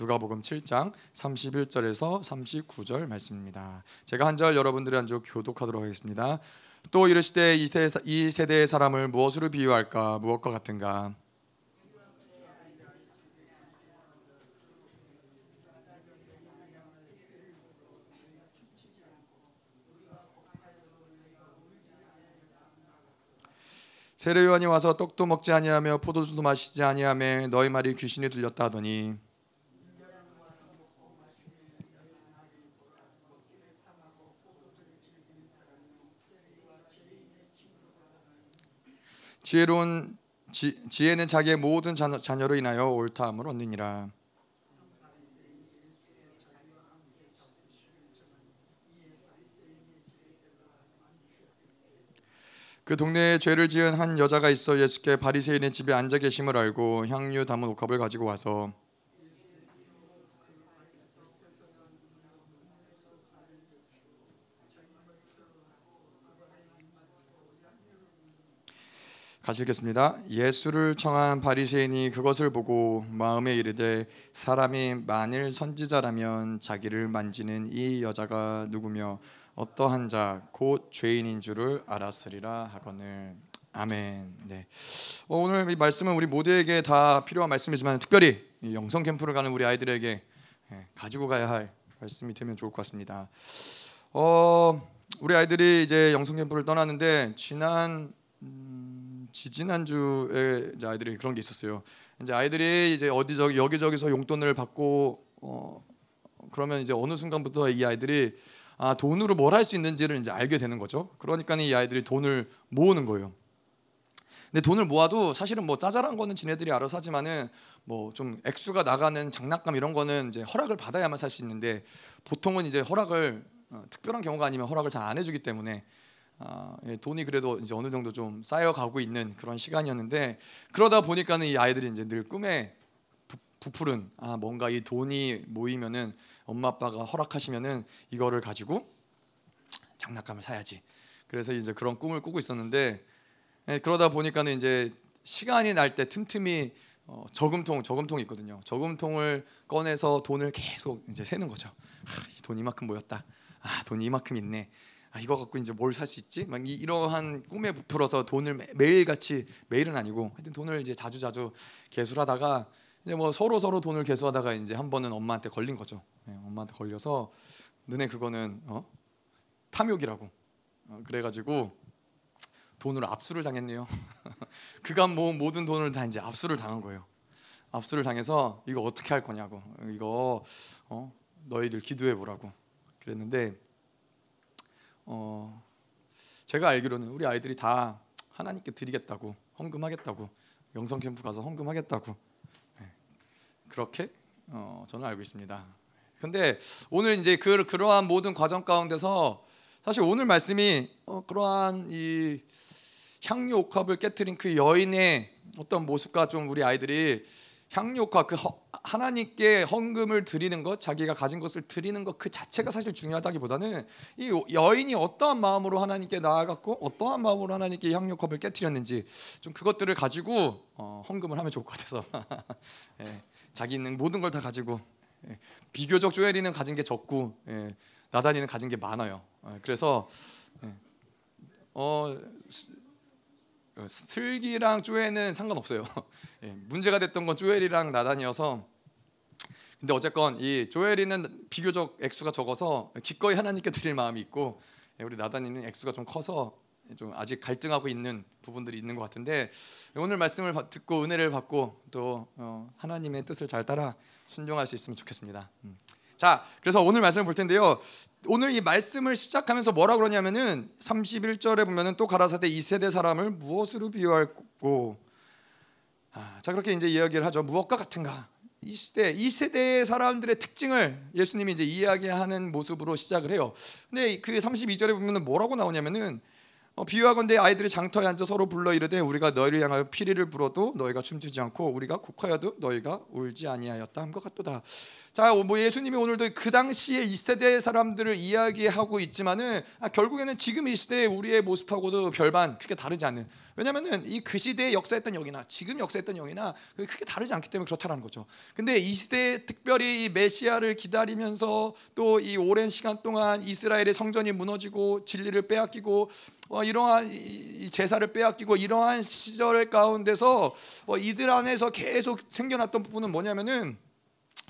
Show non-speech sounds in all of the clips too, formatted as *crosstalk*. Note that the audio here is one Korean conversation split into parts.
누가복음 7장 31절에서 39절 말씀입니다. 제가 한 절 여러분들이 한절 교독하도록 하겠습니다. 또 이르시되 이 세대, 이 세대의 사람을 무엇으로 비유할까 무엇과 같은가 세례 요한이 와서 떡도 먹지 아니하며 포도주도 마시지 아니하며 너희 말이 귀신이 들렸다 하더니 지혜로운 지, 지혜는 자기의 모든 자녀, 자녀로 인하여 옳다함을 얻느니라. 그 동네에 죄를 지은 한 여자가 있어 예수께 바리새인의 집에 앉아 계심을 알고 향유 담은 옥합을 가지고 와서 같이 읽겠습니다. 예수를 청한 바리새인이 그것을 보고 마음에 이르되 사람이 만일 선지자라면 자기를 만지는 이 여자가 누구며 어떠한 자 곧 죄인인 줄을 알았으리라 하거늘 아멘. 네. 어, 오늘 이 말씀은 우리 모두에게 다 필요한 말씀이지만 특별히 영성 캠프를 가는 우리 아이들에게 예, 가지고 가야 할 말씀이 되면 좋을 것 같습니다. 어, 우리 아이들이 이제 영성 캠프를 떠나는데 지난 음, 지지난 주에 이제 아이들이 그런 게 있었어요. 이제 아이들이 이제 어디저기 여기저기서 용돈을 받고 어, 그러면 이제 어느 순간부터 이 아이들이 아, 돈으로 뭘 할 수 있는지를 이제 알게 되는 거죠. 그러니까 이 아이들이 돈을 모으는 거예요. 근데 돈을 모아도 사실은 뭐 짜잘한 거는 지네들이 알아서 하지만은 뭐 좀 액수가 나가는 장난감 이런 거는 이제 허락을 받아야만 살 수 있는데 보통은 이제 허락을 어, 특별한 경우가 아니면 허락을 잘 안 해주기 때문에 아, 예, 돈이 그래도 이제 어느 정도 좀 쌓여가고 있는 그런 시간이었는데 그러다 보니까는 이 아이들이 이제 늘 꿈에 부풀은 아 뭔가 이 돈이 모이면은 엄마 아빠가 허락하시면은 이거를 가지고 장난감을 사야지. 그래서 이제 그런 꿈을 꾸고 있었는데 예, 그러다 보니까는 이제 시간이 날 때 틈틈이 어, 저금통 저금통이 있거든요. 저금통을 꺼내서 돈을 계속 이제 세는 거죠. 아, 돈 이 만큼 모였다. 아, 돈 이만큼 있네. 아, 이거 갖고 이제 뭘 살 수 있지? 막 이, 이러한 꿈에 부풀어서 돈을 매, 일 같이 매일은 아니고 하여튼 돈을 이제 자주 자주 개수하다가 이제 뭐 서로 서로 돈을 개수하다가 이제 한 번은 엄마한테 걸린 거죠. 네, 엄마한테 걸려서 너네 그거는 어? 탐욕이라고. 어, 그래가지고 돈으로 압수를 당했네요. *laughs* 그간 모은 모든 돈을 다 이제 압수를 당한 거예요. 압수를 당해서 이거 어떻게 할 거냐고. 이거 어? 너희들 기도해 보라고. 그랬는데 어 제가 알기로는 우리 아이들이 다 하나님께 드리겠다고 헌금하겠다고 영성 캠프 가서 헌금하겠다고 그렇게 어, 저는 알고 있습니다. 근데 오늘 이제 그 그러한 모든 과정 가운데서 사실 오늘 말씀이 어, 그러한 이 향유 옥합을 깨뜨린 그 여인의 어떤 모습과 좀 우리 아이들이 옥합 그 허, 하나님께 헌금을 드리는 것, 자기가 가진 것을 드리는 것 그 자체가 사실 중요하다기보다는 이 여인이 어떠한 마음으로 하나님께 나아갔고 어떠한 마음으로 하나님께 향유 컵을 깨뜨렸는지 좀 그것들을 가지고 어, 헌금을 하면 좋을 것 같아서 *laughs* 예. 자기 있는 모든 걸 다 가지고 예, 비교적 조엘이는 가진 게 적고 예, 나단이는 가진 게 많아요. 예, 그래서 어, 슬기랑 쪼엘은 상관없어요. *laughs* 문제가 됐던 건 쪼엘이랑 나단이어서 근데 어쨌건 이 조엘이는 비교적 액수가 적어서 기꺼이 하나님께 드릴 마음이 있고 우리 나단이는 액수가 좀 커서 좀 아직 갈등하고 있는 부분들이 있는 것 같은데 오늘 말씀을 듣고 은혜를 받고 또 어, 하나님의 뜻을 잘 따라 순종할 수 있으면 좋겠습니다. 음. 자, 그래서 오늘 말씀을 볼 텐데요. 오늘 이 말씀을 시작하면서 뭐라 그러냐면은 31절에 보면은 또 가라사대 이 세대 사람을 무엇으로 비유할고 아, 자 그렇게 이제 이야기를 하죠. 무엇과 같은가? 이 시대 이 세대의 사람들의 특징을 예수님이 이제 이야기하는 모습으로 시작을 해요. 근데 그 32절에 보면은 뭐라고 나오냐면은 어, 비유하건대 아이들이 장터에 앉아 서로 불러 이르되 우리가 너희를 향하여 피리를 불어도 너희가 춤추지 않고 우리가 곡하여도 너희가 울지 아니하였다 함과 같도다. 자, 뭐 예수님이 오늘도 그 당시에 이 세대 사람들을 이야기하고 있지만은 아, 결국에는 지금 이 시대의 우리의 모습하고도 별반 크게 다르지 않는 왜냐하면은 이 그 시대에 역사했던 영이나 지금 역사했던 영이나 크게 다르지 않기 때문에 그렇다는 거죠. 근데 이 시대에 특별히 이 메시아를 기다리면서 또 이 오랜 시간 동안 이스라엘의 성전이 무너지고 진리를 빼앗기고 어, 이러한 이 제사를 빼앗기고 이러한 시절 가운데서 어, 이들 안에서 계속 생겨났던 부분은 뭐냐면은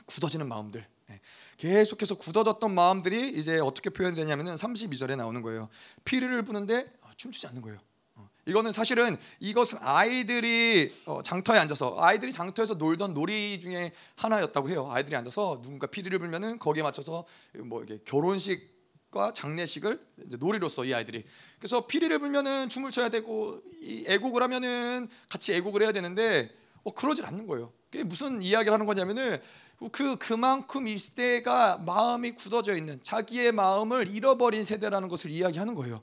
굳어지는 마음들. 예. 계속해서 굳어졌던 마음들이 이제 어떻게 표현되냐면은 32절에 나오는 거예요. 피리를 부는데 어, 춤추지 않는 거예요. 이거는 사실은 이것은 아이들이 어, 장터에 앉아서 아이들이 장터에서 놀던 놀이 중에 하나였다고 해요. 아이들이 앉아서 누군가 피리를 불면은 거기에 맞춰서 뭐 이게 결혼식 과 장례식을 놀이로서 이 아이들이 그래서 피리를 불면은 춤을 춰야 되고 애곡을 하면은 같이 애곡을 해야 되는데 어, 그러질 않는 거예요. 그게 무슨 이야기를 하는 거냐면은 그 그만큼 이 시대가 마음이 굳어져 있는 자기의 마음을 잃어버린 세대라는 것을 이야기하는 거예요.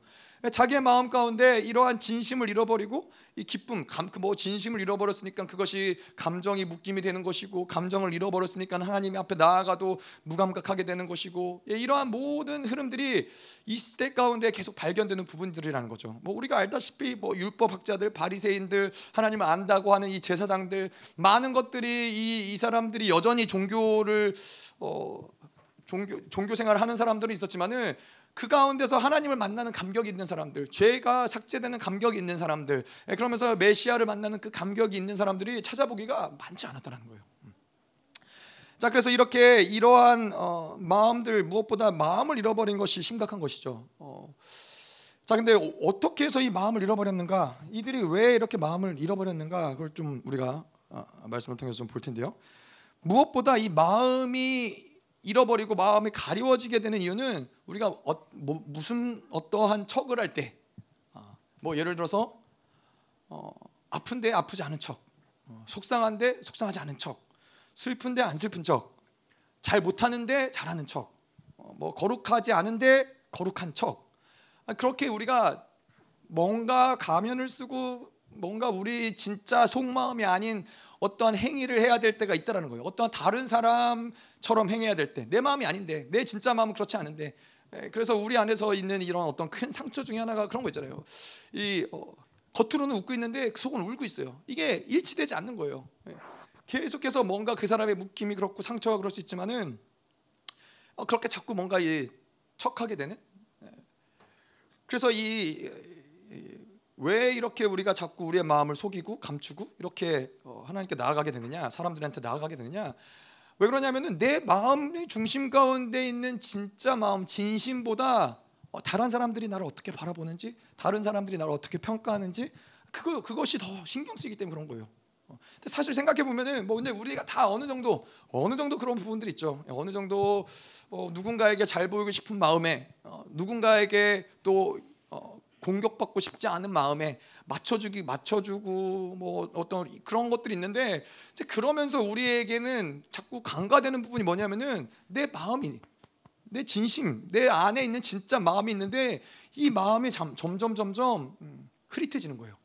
자기의 마음 가운데 이러한 진심을 잃어버리고 이 기쁨, 감, 그뭐 진심을 잃어버렸으니까 그것이 감정이 묶임이 되는 것이고 감정을 잃어버렸으니까 하나님 앞에 나아가도 무감각하게 되는 것이고 예, 이러한 모든 흐름들이 이 시대 가운데 계속 발견되는 부분들이라는 거죠. 뭐 우리가 알다시피 뭐 율법 학자들, 바리새인들, 하나님을 안다고 하는 이 제사장들 많은 것들이 이, 이 사람들이 여전히 종교를 어, 종교 종교 생활을 하는 사람들은 있었지만은 그 가운데서 하나님을 만나는 감격이 있는 사람들, 죄가 삭제되는 감격이 있는 사람들, 예, 그러면서 메시아를 만나는 그 감격이 있는 사람들이 찾아보기가 많지 않았다는 거예요. 음. 자, 그래서 이렇게 이러한 어, 마음들 무엇보다 마음을 잃어버린 것이 심각한 것이죠. 어, 자, 근데 어떻게 해서 이 마음을 잃어버렸는가? 이들이 왜 이렇게 마음을 잃어버렸는가? 그걸 좀 우리가 어, 말씀을 통해서 좀 볼 텐데요. 무엇보다 이 마음이 잃어버리고 마음이 가리워지게 되는 이유는 우리가 어, 뭐, 무슨 어떠한 척을 할 때, 어, 뭐 예를 들어서 어, 아픈데 아프지 않은 척, 어, 속상한데 속상하지 않은 척, 슬픈데 안 슬픈 척, 잘 못하는데 잘하는 척, 어, 뭐 거룩하지 않은데 거룩한 척. 아, 그렇게 우리가 뭔가 가면을 쓰고 뭔가 우리 진짜 속마음이 아닌 어떠한 행위를 해야 될 때가 있다라는 거예요. 어떠한 다른 사람처럼 행해야 될 때, 내 마음이 아닌데, 내 진짜 마음은 그렇지 않은데, 그래서 우리 안에서 있는 이런 어떤 큰 상처 중에 하나가 그런 거 있잖아요. 이 어, 겉으로는 웃고 있는데 속은 울고 있어요. 이게 일치되지 않는 거예요. 계속해서 뭔가 그 사람의 묶임이 그렇고 상처가 그럴 수 있지만은 어, 그렇게 자꾸 뭔가 이 척하게 되는. 그래서 이 왜 이렇게 우리가 자꾸 우리의 마음을 속이고 감추고 이렇게 어, 하나님께 나아가게 되느냐 사람들한테 나아가게 되느냐 왜 그러냐면은 내 마음의 중심 가운데 있는 진짜 마음 진심보다 어, 다른 사람들이 나를 어떻게 바라보는지 다른 사람들이 나를 어떻게 평가하는지 그거 그것이 더 신경 쓰이기 때문에 그런 거예요. 어, 근데 사실 생각해 보면은 뭐 근데 우리가 다 어느 정도 어느 정도 그런 부분들이 있죠. 어느 정도 어, 누군가에게 잘 보이고 싶은 마음에 어, 누군가에게 또 공격받고 싶지 않은 마음에 맞춰주기 맞춰주고 뭐 어떤 그런 것들이 있는데 그러면서 우리에게는 자꾸 강가되는 부분이 뭐냐면은 내 마음이 내 진심 내 안에 있는 진짜 마음이 있는데 이 마음이 점점 점점 음, 흐릿해지는 거예요.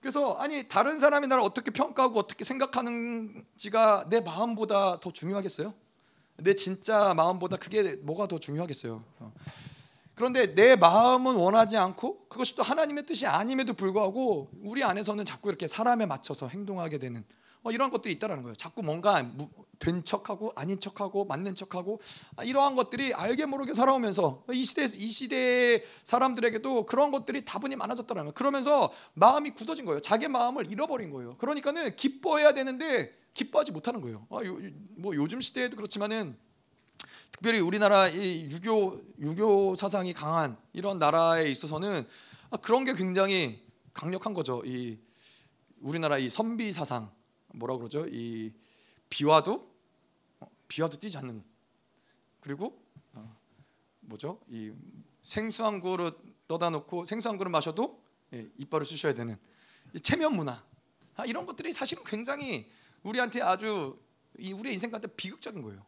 그래서 아니 다른 사람이 나를 어떻게 평가하고 어떻게 생각하는지가 내 마음보다 더 중요하겠어요? 내 진짜 마음보다 그게 뭐가 더 중요하겠어요? 그런데 내 마음은 원하지 않고 그것이 또 하나님의 뜻이 아님에도 불구하고 우리 안에서는 자꾸 이렇게 사람에 맞춰서 행동하게 되는 어, 이런 것들이 있다라는 거예요. 자꾸 뭔가 된 척하고 아닌 척하고 맞는 척하고 아, 이러한 것들이 알게 모르게 살아오면서 이 시대 이 시대의 사람들에게도 그런 것들이 다분히 많아졌다는 거예요. 그러면서 마음이 굳어진 거예요. 자기 마음을 잃어버린 거예요. 그러니까는 기뻐해야 되는데 기뻐하지 못하는 거예요. 아, 요, 뭐 요즘 시대에도 그렇지만은 특별히 우리나라 이 유교 유교 사상이 강한 이런 나라에 있어서는 아, 그런 게 굉장히 강력한 거죠. 이 우리나라 이 선비 사상 뭐라 그러죠? 이 비와도 어, 비와도 뛰지 않는 그리고 어, 뭐죠? 이 생수 한 그릇 떠다 놓고 생수 한 그릇 마셔도 예, 이빨을 쑤셔야 되는 이 체면 문화 아, 이런 것들이 사실은 굉장히 우리한테 아주 이 우리의 인생 가운데 비극적인 거예요.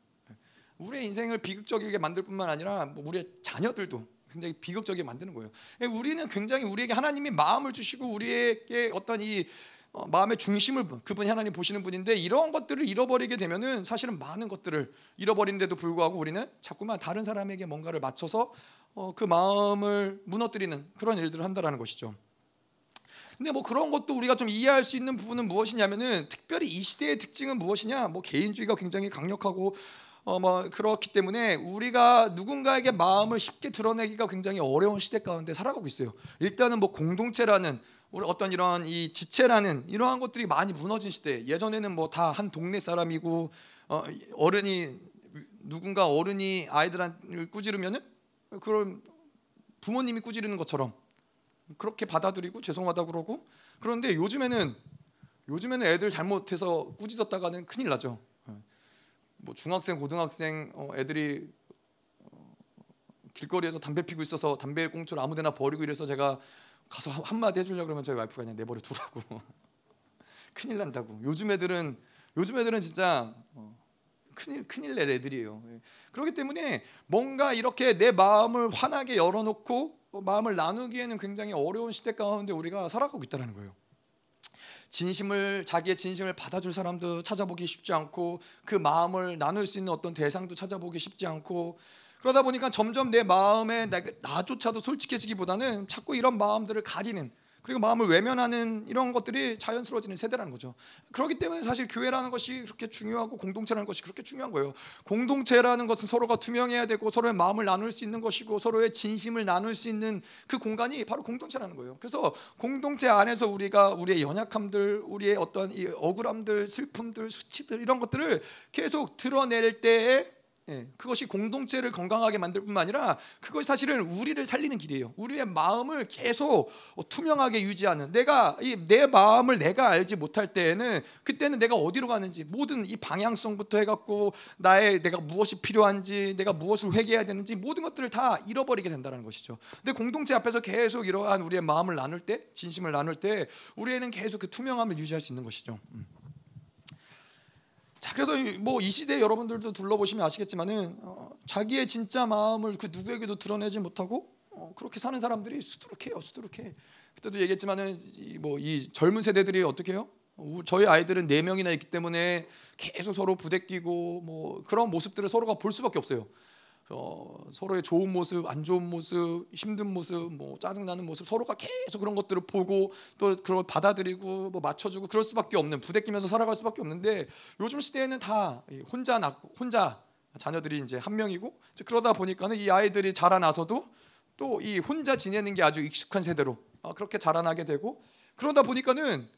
우리의 인생을 비극적이게 만들 뿐만 아니라 뭐 우리의 자녀들도 굉장히 비극적이게 만드는 거예요. 예, 우리는 굉장히 우리에게 하나님이 마음을 주시고 우리에게 어떤 이 어, 마음의 중심을 그분이 하나님 보시는 분인데 이런 것들을 잃어버리게 되면은 사실은 많은 것들을 잃어버리는데도 불구하고 우리는 자꾸만 다른 사람에게 뭔가를 맞춰서 어, 그 마음을 무너뜨리는 그런 일들을 한다라는 것이죠. 근데 뭐 그런 것도 우리가 좀 이해할 수 있는 부분은 무엇이냐면은 특별히 이 시대의 특징은 무엇이냐? 뭐 개인주의가 굉장히 강력하고 어 뭐 그렇기 때문에 우리가 누군가에게 마음을 쉽게 드러내기가 굉장히 어려운 시대 가운데 살아가고 있어요. 일단은 뭐 공동체라는 우리 어떤 이런 이 지체라는 이러한 것들이 많이 무너진 시대. 예전에는 뭐 다 한 동네 사람이고 어, 어른이 누군가 어른이 아이들을 꾸지르면은 그런 부모님이 꾸지르는 것처럼 그렇게 받아들이고 죄송하다 그러고 그런데 요즘에는 요즘에는 애들 잘못해서 꾸짖었다가는 큰일 나죠. 뭐 중학생, 고등학생 어, 애들이 어, 길거리에서 담배 피고 있어서 담배 꽁초를 아무데나 버리고 이래서 제가 가서 한마디 해주려 고 그러면 저희 와이프가 그냥 내버려 두라고 *laughs* 큰일 난다고. 요즘 애들은 요즘 애들은 진짜 어, 큰일 큰일 낼 애들이에요. 예. 그렇기 때문에 뭔가 이렇게 내 마음을 환하게 열어놓고 마음을 나누기에는 굉장히 어려운 시대 가운데 우리가 살아가고 있다는 거예요. 진심을 자기의 진심을 받아줄 사람도 찾아보기 쉽지 않고 그 마음을 나눌 수 있는 어떤 대상도 찾아보기 쉽지 않고 그러다 보니까 점점 내 마음에 나조차도 솔직해지기보다는 자꾸 이런 마음들을 가리는 그리고 마음을 외면하는 이런 것들이 자연스러워지는 세대라는 거죠. 그렇기 때문에 사실 교회라는 것이 그렇게 중요하고 공동체라는 것이 그렇게 중요한 거예요. 공동체라는 것은 서로가 투명해야 되고 서로의 마음을 나눌 수 있는 것이고 서로의 진심을 나눌 수 있는 그 공간이 바로 공동체라는 거예요. 그래서 공동체 안에서 우리가 우리의 연약함들, 우리의 어떤 이 억울함들, 슬픔들, 수치들 이런 것들을 계속 드러낼 때에 예, 그것이 공동체를 건강하게 만들 뿐만 아니라 그것이 사실은 우리를 살리는 길이에요. 우리의 마음을 계속 투명하게 유지하는 내가 내 마음을 내가 알지 못할 때에는 그때는 내가 어디로 가는지 모든 이 방향성부터 해갖고 나의 내가 무엇이 필요한지 내가 무엇을 회개해야 되는지 모든 것들을 다 잃어버리게 된다는 것이죠. 근데 공동체 앞에서 계속 이러한 우리의 마음을 나눌 때 진심을 나눌 때 우리에는 계속 그 투명함을 유지할 수 있는 것이죠. 음. 자 그래서 뭐 이 시대 여러분들도 둘러보시면 아시겠지만은 어, 자기의 진짜 마음을 그 누구에게도 드러내지 못하고 어, 그렇게 사는 사람들이 수두룩해요, 수두룩해. 그때도 얘기했지만은 뭐 이 젊은 세대들이 어떻게 해요? 저희 아이들은 네 명이나 있기 때문에 계속 서로 부대끼고 뭐 그런 모습들을 서로가 볼 수밖에 없어요. 어, 서로의 좋은 모습, 안 좋은 모습, 힘든 모습, 뭐 짜증 나는 모습 서로가 계속 그런 것들을 보고 또 그걸 받아들이고 뭐 맞춰주고 그럴 수밖에 없는 부대끼면서 살아갈 수밖에 없는데 요즘 시대에는 다 혼자 낳 혼자 자녀들이 이제 한 명이고 이제 그러다 보니까는 이 아이들이 자라나서도 또 이 혼자 지내는 게 아주 익숙한 세대로 어, 그렇게 자라나게 되고 그러다 보니까는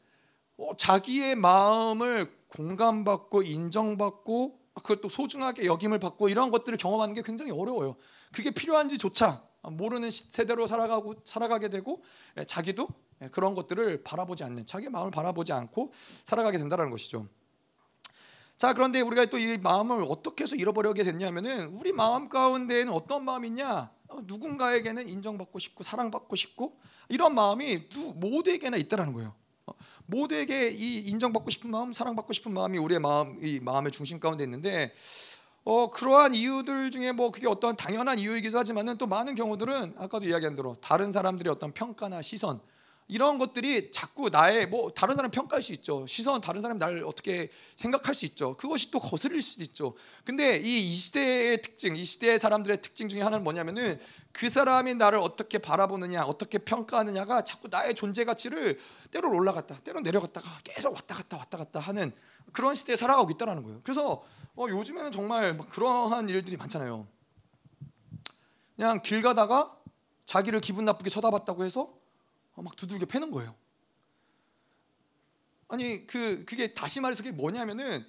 어, 자기의 마음을 공감받고 인정받고 그것도 소중하게 여김을 받고 이런 것들을 경험하는 게 굉장히 어려워요. 그게 필요한지조차 모르는 세대로 살아가고 살아가게 되고 예, 자기도 예, 그런 것들을 바라보지 않는 자기 마음을 바라보지 않고 살아가게 된다는 것이죠. 자 그런데 우리가 또 이 마음을 어떻게 해서 잃어버리게 됐냐면은 우리 마음 가운데에는 어떤 마음이 있냐 어, 누군가에게는 인정받고 싶고 사랑받고 싶고 이런 마음이 모두에게나 있다라는 거예요. 모두에게 이 인정받고 싶은 마음, 사랑받고 싶은 마음이 우리의 마음, 이 마음의 중심 가운데 있는데 어, 그러한 이유들 중에 뭐 그게 어떤 당연한 이유이기도 하지만은 또 많은 경우들은 아까도 이야기한 대로 다른 사람들의 어떤 평가나 시선 이런 것들이 자꾸 나의 뭐 다른 사람 평가할 수 있죠. 시선 다른 사람이 나를 어떻게 생각할 수 있죠. 그것이 또 거슬릴 수도 있죠. 근데 이, 이 시대의 특징, 이 시대의 사람들의 특징 중에 하나는 뭐냐면은 그 사람이 나를 어떻게 바라보느냐, 어떻게 평가하느냐가 자꾸 나의 존재 가치를 때로 올라갔다, 때로 내려갔다가 계속 왔다 갔다 왔다 갔다 하는 그런 시대에 살아가고 있다라는 거예요. 그래서 어, 요즘에는 정말 그러한 일들이 많잖아요. 그냥 길 가다가 자기를 기분 나쁘게 쳐다봤다고 해서 어, 막 두들겨 패는 거예요. 아니 그 그게 다시 말해서 그게 뭐냐면은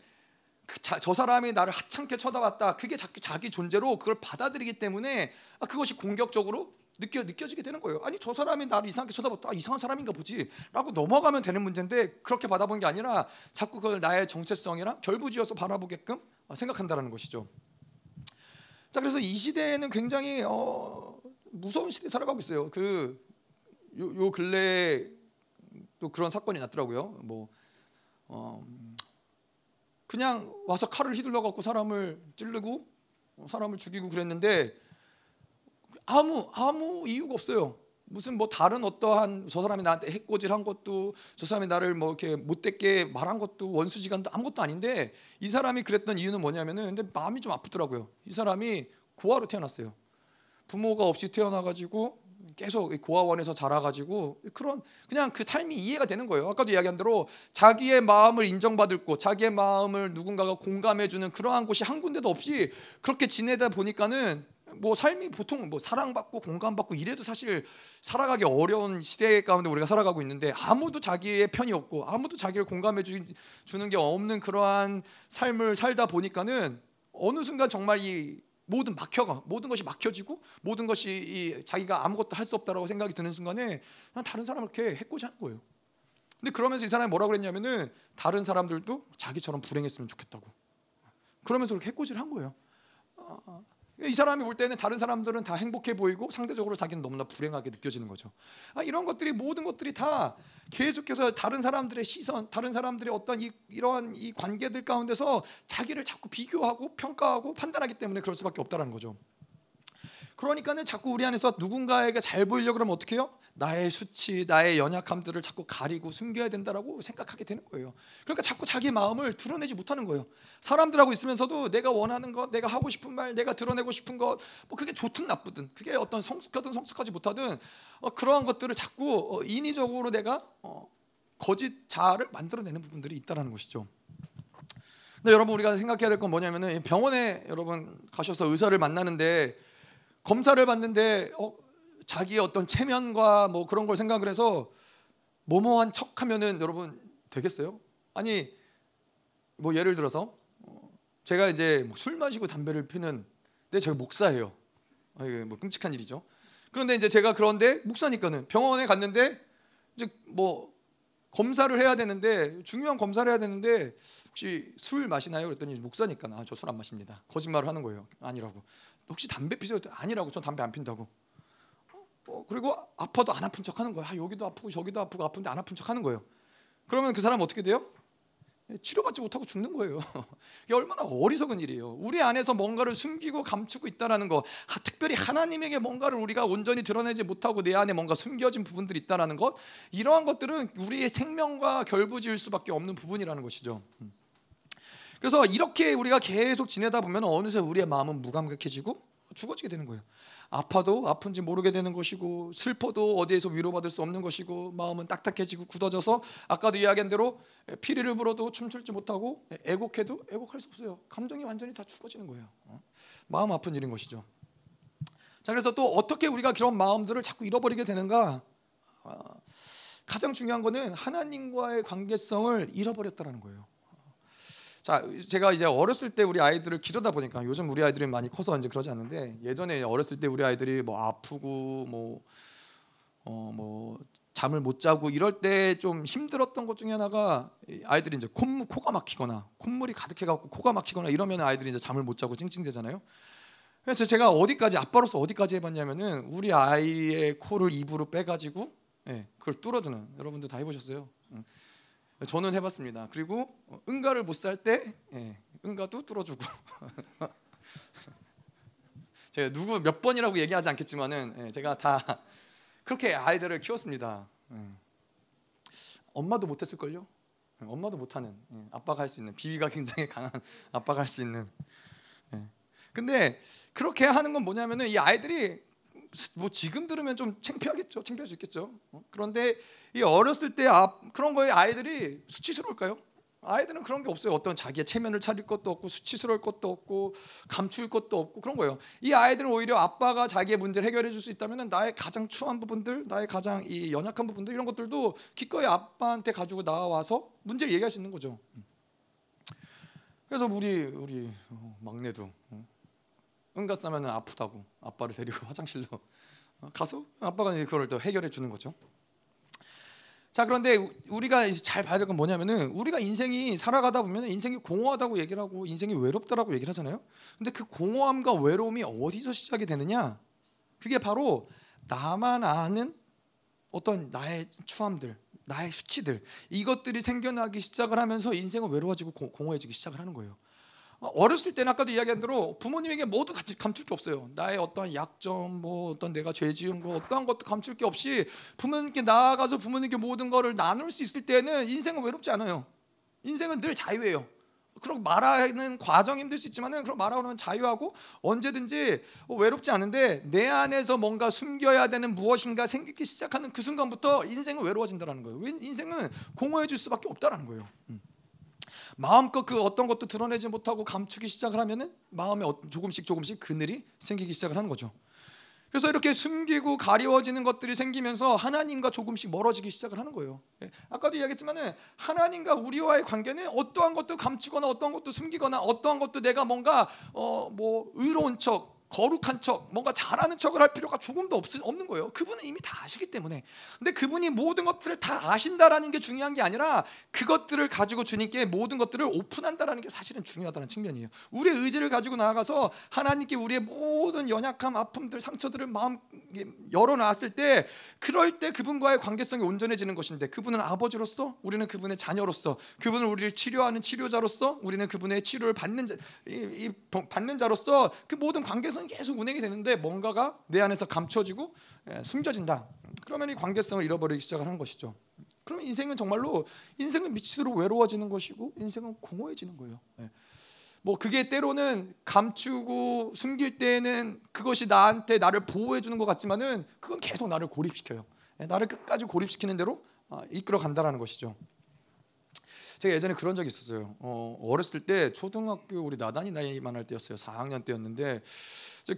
그 자, 저 사람이 나를 하찮게 쳐다봤다. 그게 자기 자기 존재로 그걸 받아들이기 때문에 아, 그것이 공격적으로 느껴 느껴지게 되는 거예요. 아니 저 사람이 나를 이상하게 쳐다봤다. 아, 이상한 사람인가 보지라고 넘어가면 되는 문제인데 그렇게 받아본 게 아니라 자꾸 그걸 나의 정체성이랑 결부지어서 바라보게끔 생각한다라는 것이죠. 자 그래서 이 시대에는 굉장히 어, 무서운 시대에 살아가고 있어요. 그 요, 요 근래 또 그런 사건이 났더라고요. 뭐 어, 그냥 와서 칼을 휘둘러 갖고 사람을 찌르고 사람을 죽이고 그랬는데 아무 아무 이유가 없어요. 무슨 뭐 다른 어떠한 저 사람이 나한테 해코질한 것도 저 사람이 나를 뭐 이렇게 못되게 말한 것도 원수지간도 아무것도 아닌데 이 사람이 그랬던 이유는 뭐냐면은 근데 마음이 좀 아프더라고요. 이 사람이 고아로 태어났어요. 부모가 없이 태어나 가지고 계속 고아원에서 자라가지고 그런 그냥 그 삶이 이해가 되는 거예요. 아까도 이야기한 대로 자기의 마음을 인정받을 곳, 자기의 마음을 누군가가 공감해주는 그러한 곳이 한 군데도 없이 그렇게 지내다 보니까는 뭐 삶이 보통 뭐 사랑받고 공감받고 이래도 사실 살아가기 어려운 시대 가운데 우리가 살아가고 있는데 아무도 자기의 편이 없고 아무도 자기를 공감해 주, 주는 게 없는 그러한 삶을 살다 보니까는 어느 순간 정말 이 모든 막혀가 모든 것이 막혀지고 모든 것이 이 자기가 아무것도 할 수 없다라고 생각이 드는 순간에 난 다른 사람을 이렇게 해코지 하는 거예요. 근데 그러면서 이 사람이 뭐라고 그랬냐면은 다른 사람들도 자기처럼 불행했으면 좋겠다고. 그러면서 그렇게 해코지를 한 거예요. 이 사람이 볼 때는 다른 사람들은 다 행복해 보이고 상대적으로 자기는 너무나 불행하게 느껴지는 거죠. 아, 이런 것들이 모든 것들이 다 계속해서 다른 사람들의 시선, 다른 사람들의 어떤 이, 이러한 이 관계들 가운데서 자기를 자꾸 비교하고 평가하고 판단하기 때문에 그럴 수밖에 없다는 거죠. 그러니까는 자꾸 우리 안에서 누군가에게 잘 보이려고 그러면 어떻게 해요? 나의 수치, 나의 연약함들을 자꾸 가리고 숨겨야 된다라고 생각하게 되는 거예요. 그러니까 자꾸 자기 마음을 드러내지 못하는 거예요. 사람들하고 있으면서도 내가 원하는 것, 내가 하고 싶은 말, 내가 드러내고 싶은 것, 뭐 그게 좋든 나쁘든, 그게 어떤 성숙하든 성숙하지 못하든 어, 그러한 것들을 자꾸 어, 인위적으로 내가 어, 거짓 자아를 만들어내는 부분들이 있다라는 것이죠. 근데 여러분 우리가 생각해야 될 건 뭐냐면은 병원에 여러분 가셔서 의사를 만나는데 검사를 받는데 어, 자기의 어떤 체면과 뭐 그런 걸 생각을 해서 뭐뭐한 척하면은 여러분 되겠어요? 아니 뭐 예를 들어서 어, 제가 이제 뭐술 마시고 담배를 피는 근데 제가 목사예요. 아, 이게 뭐 끔찍한 일이죠. 그런데 이제 제가 그런데 목사니까는 병원에 갔는데 이제 뭐 검사를 해야 되는데 중요한 검사를 해야 되는데 혹시 술 마시나요? 그랬더니 목사니까 아, 저 술 안 마십니다. 거짓말을 하는 거예요. 아니라고. 혹시 담배 피세요? 아니라고. 전 담배 안 핀다고. 어, 그리고 아파도 안 아픈 척 하는 거야. 아, 여기도 아프고 저기도 아프고 아픈데 안 아픈 척 하는 거예요. 그러면 그 사람 어떻게 돼요? 치료받지 못하고 죽는 거예요. *laughs* 이게 얼마나 어리석은 일이에요. 우리 안에서 뭔가를 숨기고 감추고 있다라는 거, 아, 특별히 하나님에게 뭔가를 우리가 온전히 드러내지 못하고 내 안에 뭔가 숨겨진 부분들이 있다라는 것, 이러한 것들은 우리의 생명과 결부지을 수밖에 없는 부분이라는 것이죠. 음. 그래서 이렇게 우리가 계속 지내다 보면 어느새 우리의 마음은 무감각해지고 죽어지게 되는 거예요. 아파도 아픈지 모르게 되는 것이고 슬퍼도 어디에서 위로받을 수 없는 것이고 마음은 딱딱해지고 굳어져서 아까도 이야기한 대로 피리를 불어도 춤출지 못하고 애곡해도 애곡할 수 없어요. 감정이 완전히 다 죽어지는 거예요. 어? 마음 아픈 일인 것이죠. 자 그래서 또 어떻게 우리가 그런 마음들을 자꾸 잃어버리게 되는가? 아, 가장 중요한 거는 하나님과의 관계성을 잃어버렸다라는 거예요. 자, 제가 이제 어렸을 때 우리 아이들을 기르다 보니까 요즘 우리 아이들이 많이 커서 이제 그러지 않는데 예전에 어렸을 때 우리 아이들이 뭐 아프고 뭐 어, 뭐 잠을 못 자고 이럴 때 좀 힘들었던 것 중에 하나가 아이들이 이제 콧물 코가 막히거나 콧물이 가득해 갖고 코가 막히거나 이러면 아이들이 이제 잠을 못 자고 찡찡대잖아요. 그래서 제가 어디까지 아빠로서 어디까지 해봤냐면은 우리 아이의 코를 입으로 빼가지고 예, 그걸 뚫어주는 여러분들 다 해보셨어요? 저는 해봤습니다. 그리고 응가를 못 살때 예, 응가도 뚫어주고 *laughs* 제가 누구 몇 번이라고 얘기하지 않겠지만은 예, 제가 다 그렇게 아이들을 키웠습니다. 예. 엄마도 못했을 걸요. 예, 엄마도 못하는 예, 아빠가 할 수 있는 비위가 굉장히 강한 아빠가 할 수 있는. 예. 근데 그렇게 하는 건 뭐냐면은 이 아이들이 뭐 지금 들으면 좀 창피하겠죠. 창피할 수 있겠죠. 어? 그런데 이 어렸을 때 아, 그런 거에 아이들이 수치스러울까요? 아이들은 그런 게 없어요. 어떤 자기의 체면을 차릴 것도 없고 수치스러울 것도 없고 감출 것도 없고 그런 거예요. 이 아이들은 오히려 아빠가 자기의 문제를 해결해 줄 수 있다면 나의 가장 추한 부분들, 나의 가장 이 연약한 부분들 이런 것들도 기꺼이 아빠한테 가지고 나와서 문제를 얘기할 수 있는 거죠. 그래서 우리 우리 어, 막내도 어, 응가 싸면 아프다고 아빠를 데리고 *laughs* 화장실로 가서 아빠가 그걸 또 해결해 주는 거죠. 자 그런데 우리가 잘 봐야 될 건 뭐냐면은 우리가 인생이 살아가다 보면 인생이 공허하다고 얘기를 하고 인생이 외롭다라고 얘기를 하잖아요. 근데 그 공허함과 외로움이 어디서 시작이 되느냐? 그게 바로 나만 아는 어떤 나의 추함들, 나의 수치들 이것들이 생겨나기 시작을 하면서 인생은 외로워지고 공허해지기 시작을 하는 거예요. 어렸을 때는 아까도 이야기한 대로 부모님에게 모두 같이 감출 게 없어요. 나의 어떤 약점, 뭐 어떤 내가 죄 지은 거, 어떠한 것도 감출 게 없이 부모님께 나아가서 부모님께 모든 것을 나눌 수 있을 때는 인생은 외롭지 않아요. 인생은 늘 자유예요. 그런 말하는 과정 힘들 수 있지만은 그런 말하는 자유하고 언제든지 뭐 외롭지 않은데 내 안에서 뭔가 숨겨야 되는 무엇인가 생기기 시작하는 그 순간부터 인생은 외로워진다라는 거예요. 인생은 공허해질 수밖에 없다라는 거예요. 음. 마음껏 그 어떤 것도 드러내지 못하고 감추기 시작을 하면은 마음에 어, 조금씩 조금씩 그늘이 생기기 시작을 하는 거죠. 그래서 이렇게 숨기고 가리워지는 것들이 생기면서 하나님과 조금씩 멀어지기 시작을 하는 거예요. 예, 아까도 이야기했지만은 하나님과 우리와의 관계는 어떠한 것도 감추거나 어떠한 것도 숨기거나 어떠한 것도 내가 뭔가 어 뭐 의로운 척 거룩한 척, 뭔가 잘하는 척을 할 필요가 조금도 없, 없는 거예요. 그분은 이미 다 아시기 때문에. 근데 그분이 모든 것들을 다 아신다라는 게 중요한 게 아니라 그것들을 가지고 주님께 모든 것들을 오픈한다라는 게 사실은 중요하다는 측면이에요. 우리의 의지를 가지고 나아가서 하나님께 우리의 모든 연약함, 아픔들, 상처들을 마음 열어놨을 때 그럴 때 그분과의 관계성이 온전해지는 것인데 그분은 아버지로서 우리는 그분의 자녀로서 그분은 우리를 치료하는 치료자로서 우리는 그분의 치료를 받는 자, 이, 이, 받는 자로서 그 모든 관계성 관계성이 계속 운행이 되는데 뭔가가 내 안에서 감춰지고 예, 숨겨진다. 그러면 이 관계성을 잃어버리기 시작하는 것이죠. 그러면 인생은 정말로 인생은 미치도록 외로워지는 것이고 인생은 공허해지는 거예요. 예. 뭐 그게 때로는 감추고 숨길 때는 그것이 나한테 나를 보호해 주는 것 같지만은 그건 계속 나를 고립시켜요. 예, 나를 끝까지 고립시키는 대로 아, 이끌어 간다라는 것이죠. 제가 예전에 그런 적이 있었어요. 어, 어렸을 때 초등학교 우리 나단이 나이만 할 때였어요. 4학년 때였는데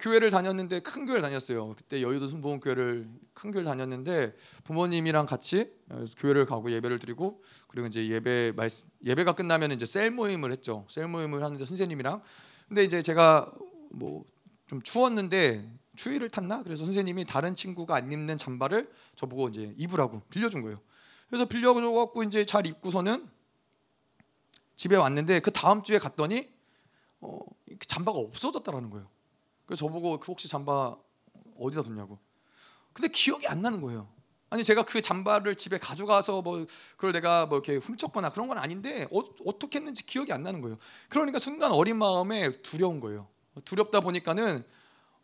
교회를 다녔는데 큰 교회를 다녔어요. 그때 여의도 순복음 교회를 큰 교회를 다녔는데 부모님이랑 같이 어, 교회를 가고 예배를 드리고 그리고 이제 예배 말 예배가 끝나면 이제 셀 모임을 했죠. 셀 모임을 하는데 선생님이랑 근데 이제 제가 뭐 좀 추웠는데 추위를 탔나? 그래서 선생님이 다른 친구가 안 입는 잠바를 저보고 이제 입으라고 빌려준 거예요. 그래서 빌려줘 갖고 이제 잘 입고서는 집에 왔는데 그 다음 주에 갔더니 어, 그 잠바가 없어졌다라는 거예요. 그래서 저보고 그 혹시 잠바 어디다 뒀냐고. 근데 기억이 안 나는 거예요. 아니 제가 그 잠바를 집에 가져가서 뭐 그걸 내가 뭐 이렇게 훔쳤거나 그런 건 아닌데 어, 떻게 했는지 기억이 안 나는 거예요. 그러니까 순간 어린 마음에 두려운 거예요. 두렵다 보니까는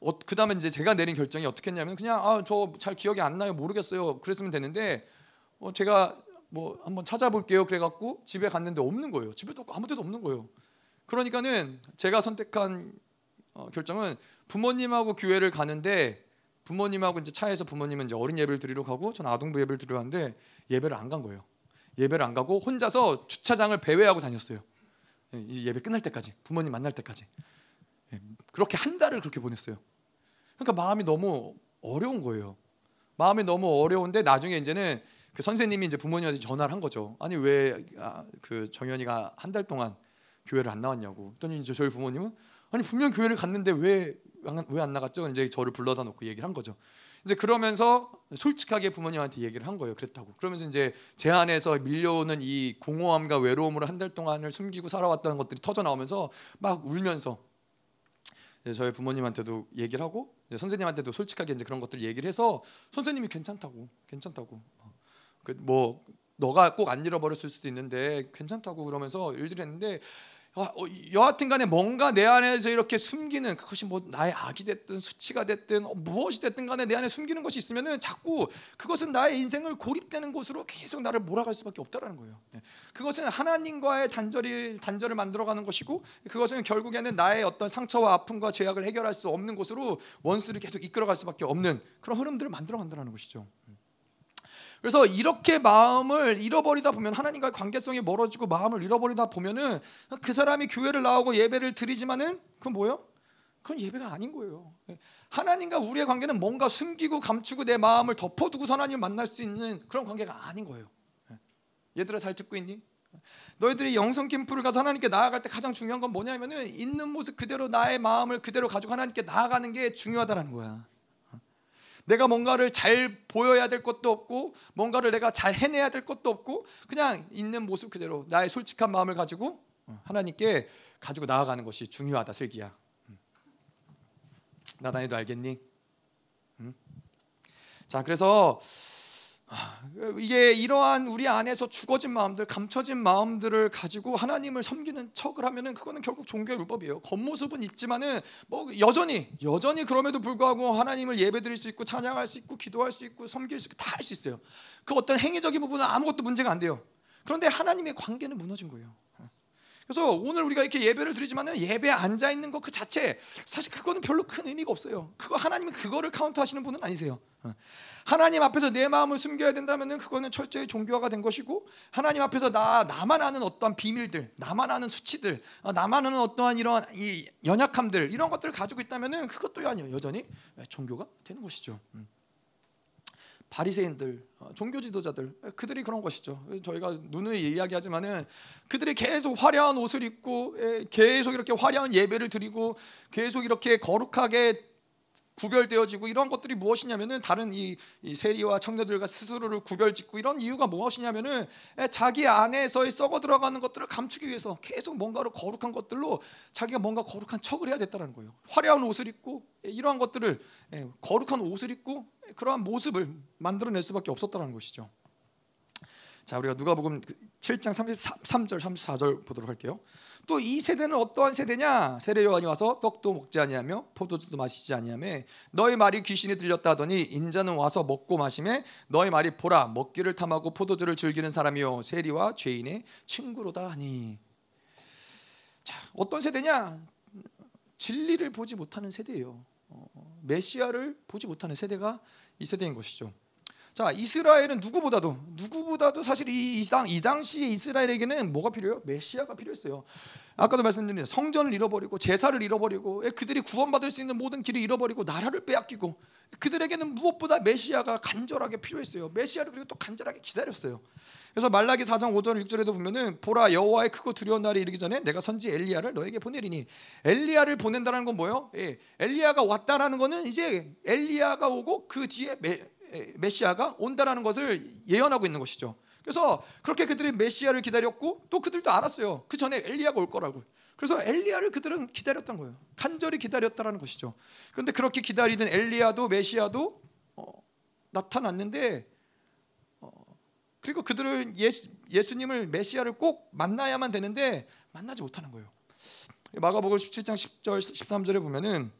어, 그 다음에 이제 제가 내린 결정이 어떻게 했냐면 그냥 아 저 잘 기억이 안 나요 모르겠어요 그랬으면 되는데 어, 제가 뭐 한번 찾아볼게요 그래갖고 집에 갔는데 없는 거예요 집에도 아무 데도 없는 거예요 그러니까는 제가 선택한 어, 결정은 부모님하고 교회를 가는데 부모님하고 이제 차에서 부모님은 이제 어린 예배를 드리러 가고 저는 아동부 예배를 드리러 갔는데 예배를 안 간 거예요. 예배를 안 가고 혼자서 주차장을 배회하고 다녔어요. 예, 이 예배 끝날 때까지 부모님 만날 때까지 예, 그렇게 한 달을 그렇게 보냈어요. 그러니까 마음이 너무 어려운 거예요. 마음이 너무 어려운데 나중에 이제는 그 선생님이 이제 부모님한테 전화를 한 거죠. 아니 왜그 아, 정현이가 한 달 동안 교회를 안 나왔냐고. 그랬더니 이제 저희 부모님은 아니 분명 교회를 갔는데 왜 왜 안 나갔죠? 이제 저를 불러다 놓고 얘기를 한 거죠. 이제 그러면서 솔직하게 부모님한테 얘기를 한 거예요. 그랬다고. 그러면서 이제 제 안에서 밀려오는 이 공허함과 외로움으로 한 달 동안을 숨기고 살아왔다는 것들이 터져 나오면서 막 울면서 저희 부모님한테도 얘기를 하고 선생님한테도 솔직하게 이제 그런 것들 얘기를 해서 선생님이 괜찮다고, 괜찮다고. 그뭐 너가 꼭 안 잃어버렸을 수도 있는데 괜찮다고 그러면서 일들 했는데 어, 어, 여하튼간에 뭔가 내 안에서 이렇게 숨기는 그것이 뭐 나의 악이 됐든 수치가 됐든 어, 무엇이 됐든 간에 내 안에 숨기는 것이 있으면은 자꾸 그것은 나의 인생을 고립되는 곳으로 계속 나를 몰아갈 수밖에 없다라는 거예요. 예. 그것은 하나님과의 단절이 단절을 만들어가는 것이고 그것은 결국에는 나의 어떤 상처와 아픔과 죄악을 해결할 수 없는 곳으로 원수를 계속 이끌어갈 수밖에 없는 그런 흐름들을 만들어간다는 것이죠. 그래서 이렇게 마음을 잃어버리다 보면 하나님과의 관계성이 멀어지고 마음을 잃어버리다 보면은 그 사람이 교회를 나오고 예배를 드리지만은 그건 뭐예요? 그건 예배가 아닌 거예요. 하나님과 우리의 관계는 뭔가 숨기고 감추고 내 마음을 덮어두고 하나님을 만날 수 있는 그런 관계가 아닌 거예요. 얘들아 잘 듣고 있니? 너희들이 영성 캠프를 가서 하나님께 나아갈 때 가장 중요한 건 뭐냐면은 있는 모습 그대로 나의 마음을 그대로 가지고 하나님께 나아가는 게 중요하다라는 거야. 내가 뭔가를 잘 보여야 될 것도 없고 뭔가를 내가 잘 해내야 될 것도 없고 그냥 있는 모습 그대로 나의 솔직한 마음을 가지고 하나님께 가지고 나아가는 것이 중요하다 슬기야. 음. 나단이도 알겠니? 음? 자 그래서 이게 이러한 우리 안에서 죽어진 마음들, 감춰진 마음들을 가지고 하나님을 섬기는 척을 하면은 그거는 결국 종교의 율법이에요. 겉모습은 있지만은 뭐 여전히 여전히 그럼에도 불구하고 하나님을 예배드릴 수 있고 찬양할 수 있고 기도할 수 있고 섬길 수 있고 다 할 수 있어요. 그 어떤 행위적인 부분은 아무것도 문제가 안 돼요. 그런데 하나님의 관계는 무너진 거예요. 그래서 오늘 우리가 이렇게 예배를 드리지만은 예배에 앉아 있는 것 그 자체 사실 그거는 별로 큰 의미가 없어요. 그거 하나님은 그거를 카운트하시는 분은 아니세요. 어. 하나님 앞에서 내 마음을 숨겨야 된다면은 그거는 철저히 종교화가 된 것이고 하나님 앞에서 나 나만 아는 어떠한 비밀들, 나만 아는 수치들, 어, 나만 아는 어떠한 이런 이 연약함들 이런 것들을 가지고 있다면은 그것도 여전히 종교가 되는 것이죠. 음. 바리새인들, 어, 종교 지도자들 그들이 그런 것이죠. 저희가 누누이 이야기하지만은 그들이 계속 화려한 옷을 입고 예, 계속 이렇게 화려한 예배를 드리고 계속 이렇게 거룩하게 구별되어지고 이런 것들이 무엇이냐면은 다른 이, 이 세리와 청녀들과 스스로를 구별짓고 이런 이유가 무엇이냐면은 자기 안에서의 썩어 들어가는 것들을 감추기 위해서 계속 뭔가로 거룩한 것들로 자기가 뭔가 거룩한 척을 해야 됐다는 거예요. 화려한 옷을 입고 이러한 것들을 거룩한 옷을 입고 그러한 모습을 만들어낼 수밖에 없었다는 것이죠. 자 우리가 누가복음 7장 33절 34절 보도록 할게요. 또 이 세대는 어떠한 세대냐? 세례 요한이 와서 떡도 먹지 아니하며 포도주도 마시지 아니하며 너희 말이 귀신이 들렸다 하더니 인자는 와서 먹고 마시매 너희 말이 보라 먹기를 탐하고 포도주를 즐기는 사람이요 세리와 죄인의 친구로다 하니. 자 어떤 세대냐? 진리를 보지 못하는 세대예요. 어, 메시아를 보지 못하는 세대가 이 세대인 것이죠. 자, 이스라엘은 누구보다도 누구보다도 사실 이, 당, 이 당시에 이스라엘에게는 뭐가 필요해요? 메시아가 필요했어요. 아까도 말씀드린 성전을 잃어버리고 제사를 잃어버리고 예, 그들이 구원받을 수 있는 모든 길을 잃어버리고 나라를 빼앗기고 그들에게는 무엇보다 메시아가 간절하게 필요했어요. 메시아를 그리고 또 간절하게 기다렸어요. 그래서 말라기 4장 5절 6절에도 보면은 보라 여호와의 크고 두려운 날이 이르기 전에 내가 선지 엘리야를 너에게 보내리니 엘리야를 보낸다는 건 뭐예요? 예, 엘리야가 왔다라는 거는 이제 엘리야가 오고 그 뒤에 메, 메시아가 온다라는 것을 예언하고 있는 것이죠. 그래서 그렇게 그들이 메시아를 기다렸고 또 그들도 알았어요. 그 전에 엘리야가 올 거라고. 그래서 엘리야를 그들은 기다렸던 거예요. 간절히 기다렸다라는 것이죠. 그런데 그렇게 기다리던 엘리야도 메시아도 어, 나타났는데 어, 그리고 그들은 예수, 예수님을 메시아를 꼭 만나야만 되는데 만나지 못하는 거예요. 마가복음 17장 10절 13절에 보면은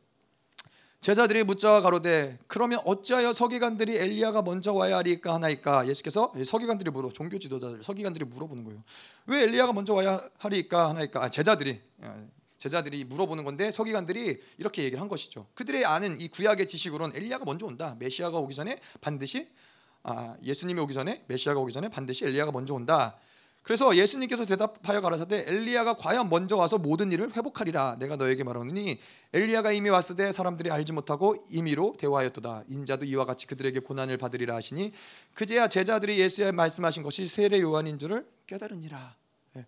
제자들이 묻자 가로되 그러면 어찌하여 서기관들이 엘리야가 먼저 와야 하리까 하나이까 예수께서 서기관들이 물어 종교 지도자들 서기관들이 물어보는 거예요. 왜 엘리야가 먼저 와야 하리까 하나이까 아, 제자들이 예, 제자들이 물어보는 건데 서기관들이 이렇게 얘기를 한 것이죠. 그들의 아는 이 구약의 지식으로는 엘리야가 먼저 온다. 메시아가 오기 전에 반드시 아, 예수님이 오기 전에 메시아가 오기 전에 반드시 엘리야가 먼저 온다. 그래서 예수님께서 대답하여 가라사대 엘리야가 과연 먼저 와서 모든 일을 회복하리라 내가 너에게 말하노니 엘리야가 이미 왔을 때 사람들이 알지 못하고 임의로 대화하였도다. 인자도 이와 같이 그들에게 고난을 받으리라 하시니 그제야 제자들이 예수의 말씀하신 것이 세례 요한인 줄을 깨달으니라. 예.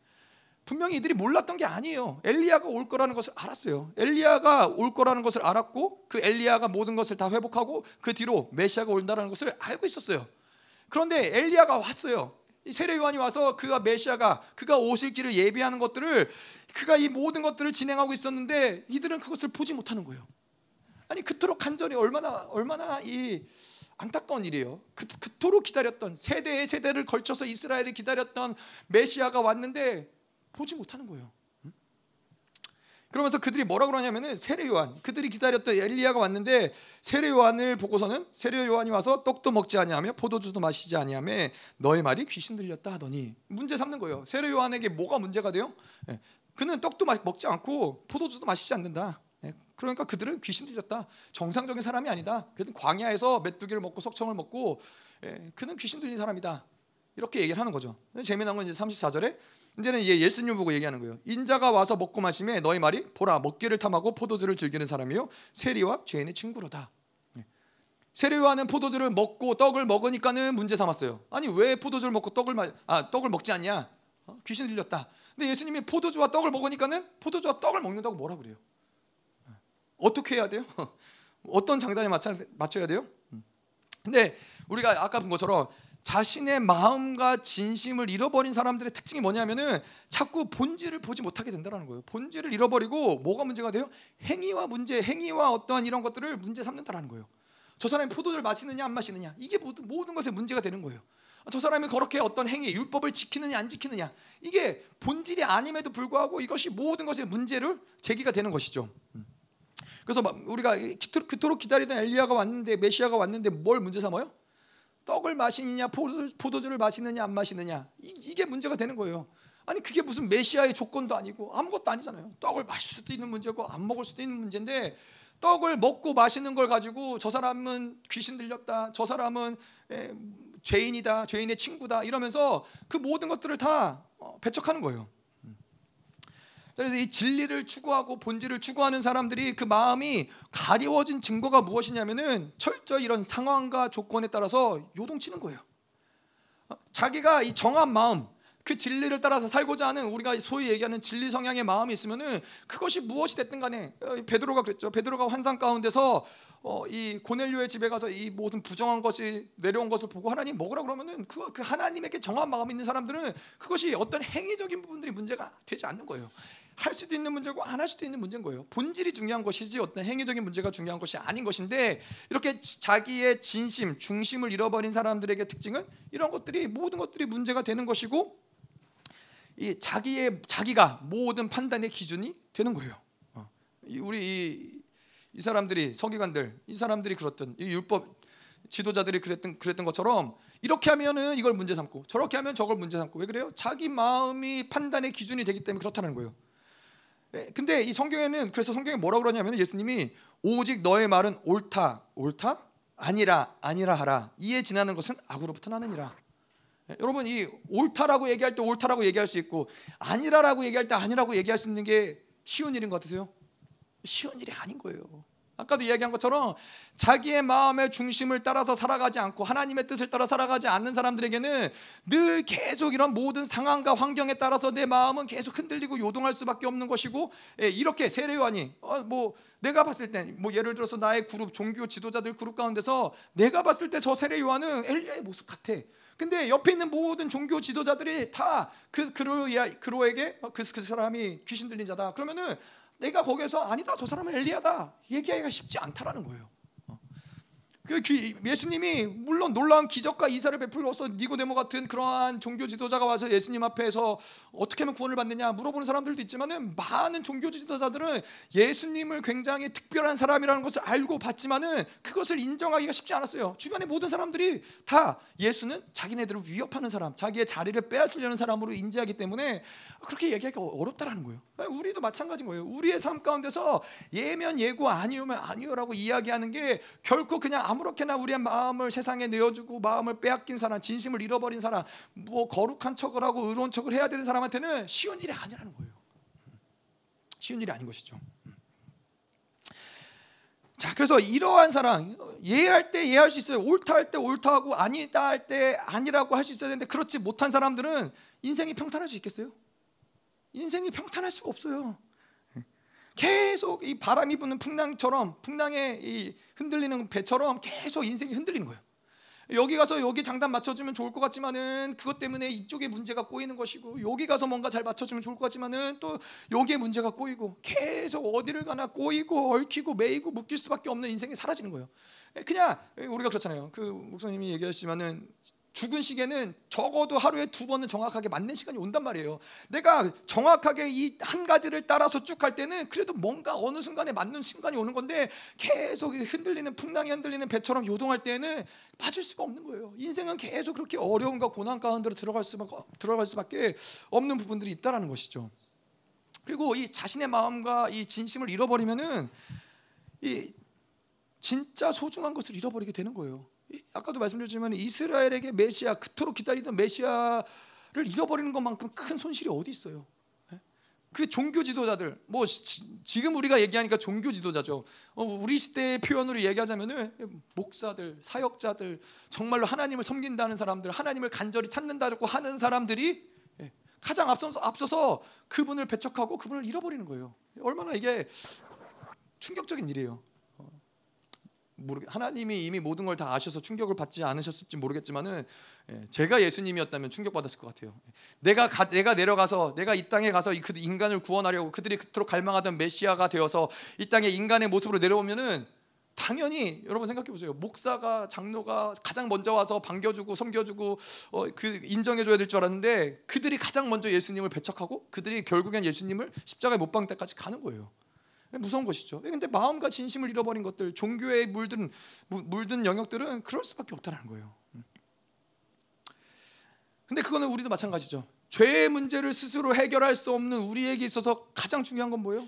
분명히 이들이 몰랐던 게 아니에요. 엘리야가 올 거라는 것을 알았어요. 엘리야가 올 거라는 것을 알았고 그 엘리야가 모든 것을 다 회복하고 그 뒤로 메시아가 온다는 것을 알고 있었어요. 그런데 엘리야가 왔어요 세례 요한이 와서 그가 메시아가 그가 오실 길을 예비하는 것들을 그가 이 모든 것들을 진행하고 있었는데 이들은 그것을 보지 못하는 거예요. 아니 그토록 간절히 얼마나 얼마나 이 안타까운 일이에요. 그, 그토록 기다렸던 세대의 세대를 걸쳐서 이스라엘이 기다렸던 메시아가 왔는데 보지 못하는 거예요. 그러면서 그들이 뭐라 그러냐면은 세례 요한 그들이 기다렸던 엘리야가 왔는데 세례 요한을 보고서는 세례 요한이 와서 떡도 먹지 아니하며 포도주도 마시지 아니하며 너의 말이 귀신 들렸다 하더니 문제 삼는 거예요. 세례 요한에게 뭐가 문제가 돼요? 예. 그는 떡도 먹지 않고 포도주도 마시지 않는다. 예. 그러니까 그들은 귀신 들렸다. 정상적인 사람이 아니다. 그는 광야에서 메뚜기를 먹고 석청을 먹고 예. 그는 귀신 들린 사람이다. 이렇게 얘기를 하는 거죠. 재미난 건 이제 34절에 이제는 예수님 보고 얘기하는 거예요. 인자가 와서 먹고 마심에 너희 말이 보라 먹기를 탐하고 포도주를 즐기는 사람이요 세리와 죄인의 친구로다. 예. 세리와는 포도주를 먹고 떡을 먹으니까는 문제 삼았어요. 아니 왜 포도주를 먹고 떡을 마, 아 떡을 먹지 않냐? 어? 귀신 들렸다. 근데 예수님이 포도주와 떡을 먹으니까는 포도주와 떡을 먹는다고 뭐라 그래요? 예. 어떻게 해야 돼요? *laughs* 어떤 장단에 맞춰 맞춰야 돼요? 음. 근데 우리가 아까 본 것처럼 자신의 마음과 진심을 잃어버린 사람들의 특징이 뭐냐면은 자꾸 본질을 보지 못하게 된다는 거예요. 본질을 잃어버리고 뭐가 문제가 돼요? 행위와 문제, 행위와 어떠한 이런 것들을 문제 삼는다라는 거예요. 저 사람이 포도주를 마시느냐 안 마시느냐 이게 모든 모든 것에 문제가 되는 거예요. 저 사람이 그렇게 어떤 행위, 율법을 지키느냐 안 지키느냐 이게 본질이 아님에도 불구하고 이것이 모든 것의 문제를 제기가 되는 것이죠. 음. 그래서 우리가 그토록 기다리던 엘리야가 왔는데 메시아가 왔는데 뭘 문제 삼아요? 떡을 마시느냐 포도주 를 마시느냐 안 마시느냐 이, 게 문제가 되는 거예요. 아니 그게 무슨 메시아의 조건도 아니고 아무것도 아니잖아요. 떡을 마실 수도 있는 문제고 안 먹을 수도 있는 문제인데 떡을 먹고 마시는 걸 가지고 저 사람은 귀신 들렸다. 저 사람은 에, 죄인이다. 죄인의 친구다. 이러면서 그 모든 것들을 다 어, 배척하는 거예요. 그래서 이 진리를 추구하고 본질을 추구하는 사람들이 그 마음이 가려워진 증거가 무엇이냐면은 철저히 이런 상황과 조건에 따라서 요동치는 거예요. 어, 자기가 이 정한 마음, 그 진리를 따라서 살고자 하는 우리가 소위 얘기하는 진리 성향의 마음이 있으면은 그것이 무엇이 됐든 간에 어, 베드로가 그랬죠. 베드로가 환상 가운데서 어, 이 고넬료의 집에 가서 이 모든 부정한 것이 내려온 것을 보고 하나님 먹으라 그러면은 그, 그 하나님에게 정한 마음 있는 사람들은 그것이 어떤 행위적인 부분들이 문제가 되지 않는 거예요. 할 수도 있는 문제고 안 할 수도 있는 문제인 거예요. 본질이 중요한 것이지 어떤 행위적인 문제가 중요한 것이 아닌 것인데 이렇게 자기의 진심, 중심을 잃어버린 사람들에게 특징은 이런 것들이 모든 것들이 문제가 되는 것이고 이 자기의 자기가 모든 판단의 기준이 되는 거예요. 어. 우리 이, 이 사람들이 서기관들, 이 사람들이 그렇던 이 율법 지도자들이 그랬던 그랬던 것처럼 이렇게 하면은 이걸 문제 삼고 저렇게 하면 저걸 문제 삼고 왜 그래요? 자기 마음이 판단의 기준이 되기 때문에 그렇다는 거예요. 예, 근데 이 성경에는 그래서 성경에 뭐라고 그러냐면 예수님이 오직 너의 말은 옳다, 옳다, 아니라, 아니라 하라. 이에 지나는 것은 악으로부터 나느니라. 예, 여러분 이 옳다라고 얘기할 때 옳다라고 얘기할 수 있고 아니라라고 얘기할 때 아니라고 얘기할 수 있는 게 쉬운 일인 것 같으세요? 쉬운 일이 아닌 거예요. 아까도 이야기한 것처럼 자기의 마음의 중심을 따라서 살아가지 않고 하나님의 뜻을 따라 살아가지 않는 사람들에게는 늘 계속 이런 모든 상황과 환경에 따라서 내 마음은 계속 흔들리고 요동할 수밖에 없는 것이고 예, 이렇게 세례 요한이 어, 뭐 내가 봤을 때 뭐 예를 들어서 나의 그룹 종교 지도자들 그룹 가운데서 내가 봤을 때 저 세례 요한은 엘리야의 모습 같아. 근데 옆에 있는 모든 종교 지도자들이 다 그 그로 그로에게 어, 그, 그 사람이 귀신 들린 자다. 그러면은 내가 거기서 아니다 저 사람은 엘리야다 얘기하기가 쉽지 않다라는 거예요. 그 예수님이 물론 놀라운 기적과 이사를 베풀어서 니고데모 같은 그러한 종교 지도자가 와서 예수님 앞에서 어떻게 하면 구원을 받느냐 물어보는 사람들도 있지만은 많은 종교 지도자들은 예수님을 굉장히 특별한 사람이라는 것을 알고 봤지만은 그것을 인정하기가 쉽지 않았어요. 주변의 모든 사람들이 다 예수는 자기네들을 위협하는 사람, 자기의 자리를 빼앗으려는 사람으로 인지하기 때문에 그렇게 얘기하기가 어렵다라는 거예요. 우리도 마찬가지인 거예요. 우리의 삶 가운데서 예면 예고 아니오면 아니오라고 이야기하는 게 결코 그냥 아무렇게나 우리의 마음을 세상에 내어주고 마음을 빼앗긴 사람, 진심을 잃어버린 사람, 뭐 거룩한 척을 하고 의로운 척을 해야 되는 사람한테는 쉬운 일이 아니라는 거예요. 쉬운 일이 아닌 것이죠. 자, 그래서 이러한 사랑 예할 때 예할 수 있어요. 옳다 할 때 옳다 하고 아니다 할 때 아니라고 할 수 있어야 되는데 그렇지 못한 사람들은 인생이 평탄할 수 있겠어요? 인생이 평탄할 수가 없어요. 계속 이 바람이 부는 풍랑처럼 풍랑에 이 흔들리는 배처럼 계속 인생이 흔들리는 거예요. 여기 가서 여기 장단 맞춰주면 좋을 것 같지만은 그것 때문에 이쪽에 문제가 꼬이는 것이고 여기 가서 뭔가 잘 맞춰주면 좋을 것 같지만은 또 여기에 문제가 꼬이고 계속 어디를 가나 꼬이고 얽히고 매이고 묶일 수밖에 없는 인생이 사라지는 거예요. 그냥 우리가 그렇잖아요. 그 목사님이 얘기하시면은 죽은 시계는 적어도 하루에 두 번은 정확하게 맞는 시간이 온단 말이에요. 내가 정확하게 이 한 가지를 따라서 쭉 갈 때는 그래도 뭔가 어느 순간에 맞는 순간이 오는 건데 계속 흔들리는 풍랑이 흔들리는 배처럼 요동할 때는 맞을 수가 없는 거예요. 인생은 계속 그렇게 어려움과 고난 가운데로 들어갈 수밖에 들어갈 수밖에 없는 부분들이 있다라는 것이죠. 그리고 이 자신의 마음과 이 진심을 잃어버리면은 이 진짜 소중한 것을 잃어버리게 되는 거예요. 아까도 말씀드렸지만 이스라엘에게 메시아 그토록 기다리던 메시아를 잃어버리는 것만큼 큰 손실이 어디 있어요? 예? 그 종교 지도자들 뭐 지, 금 우리가 얘기하니까 종교 지도자죠. 어, 우리 시대의 표현으로 얘기하자면은 목사들, 사역자들, 정말로 하나님을 섬긴다는 사람들, 하나님을 간절히 찾는다고 하는 사람들이 예, 가장 앞서서 앞서서 그분을 배척하고 그분을 잃어버리는 거예요. 얼마나 이게 충격적인 일이에요. 모르 하나님이 이미 모든 걸 다 아셔서 충격을 받지 않으셨을지 모르겠지만은 예, 제가 예수님이었다면 충격 받았을 것 같아요. 내가 가, 내가 내려가서 내가 이 땅에 가서 그 인간을 구원하려고 그들이 그토록 갈망하던 메시아가 되어서 이 땅에 인간의 모습으로 내려오면은 당연히 여러분 생각해 보세요. 목사가 장로가 가장 먼저 와서 반겨주고 섬겨주고 어, 그 인정해줘야 될 줄 알았는데 그들이 가장 먼저 예수님을 배척하고 그들이 결국엔 예수님을 십자가에 못 박는 때까지 가는 거예요. 무서운 것이죠. 근데 마음과 진심을 잃어버린 것들, 종교에 물든 물든 영역들은 그럴 수밖에 없다는 거예요. 음. 근데 그거는 우리도 마찬가지죠. 죄의 문제를 스스로 해결할 수 없는 우리에게 있어서 가장 중요한 건 뭐예요?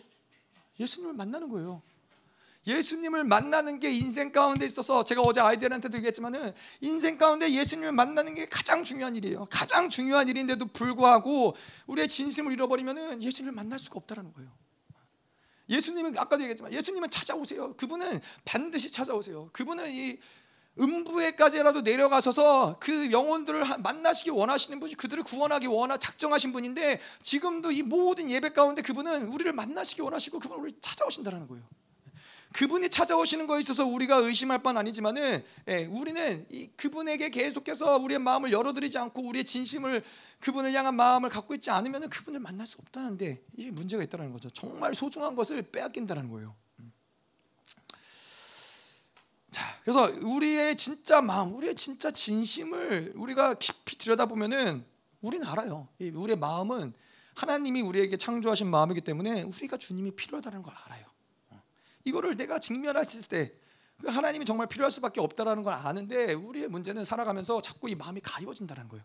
예수님을 만나는 거예요. 예수님을 만나는 게 인생 가운데 있어서 제가 어제 아이들한테도 얘기했지만은 인생 가운데 예수님을 만나는 게 가장 중요한 일이에요. 가장 중요한 일인데도 불구하고 우리의 진심을 잃어버리면은 예수님을 만날 수가 없다라는 거예요. 예수님은 아까도 얘기했지만 예수님은 찾아오세요. 그분은 반드시 찾아오세요. 그분은 이 음부에까지라도 내려가셔서 그 영혼들을 만나시기 원하시는 분이 그들을 구원하기 원하 작정하신 분인데 지금도 이 모든 예배 가운데 그분은 우리를 만나시기 원하시고 그분을 찾아오신다라는 거예요. 그분이 찾아오시는 거에 있어서 우리가 의심할 바는 아니지만은 예, 우리는 이 그분에게 계속해서 우리의 마음을 열어드리지 않고 우리의 진심을 그분을 향한 마음을 갖고 있지 않으면 그분을 만날 수 없다는데 이게 문제가 있다는 거죠. 정말 소중한 것을 빼앗긴다는 거예요. 음. 자, 그래서 우리의 진짜 마음, 우리의 진짜 진심을 우리가 깊이 들여다보면은 우리는 알아요. 우리의 마음은 하나님이 우리에게 창조하신 마음이기 때문에 우리가 주님이 필요하다는 걸 알아요. 이거를 내가 직면했을 때그 하나님이 정말 필요할 수밖에 없다라는 걸 아는데 우리의 문제는 살아가면서 자꾸 이 마음이 가리워진다는 거예요.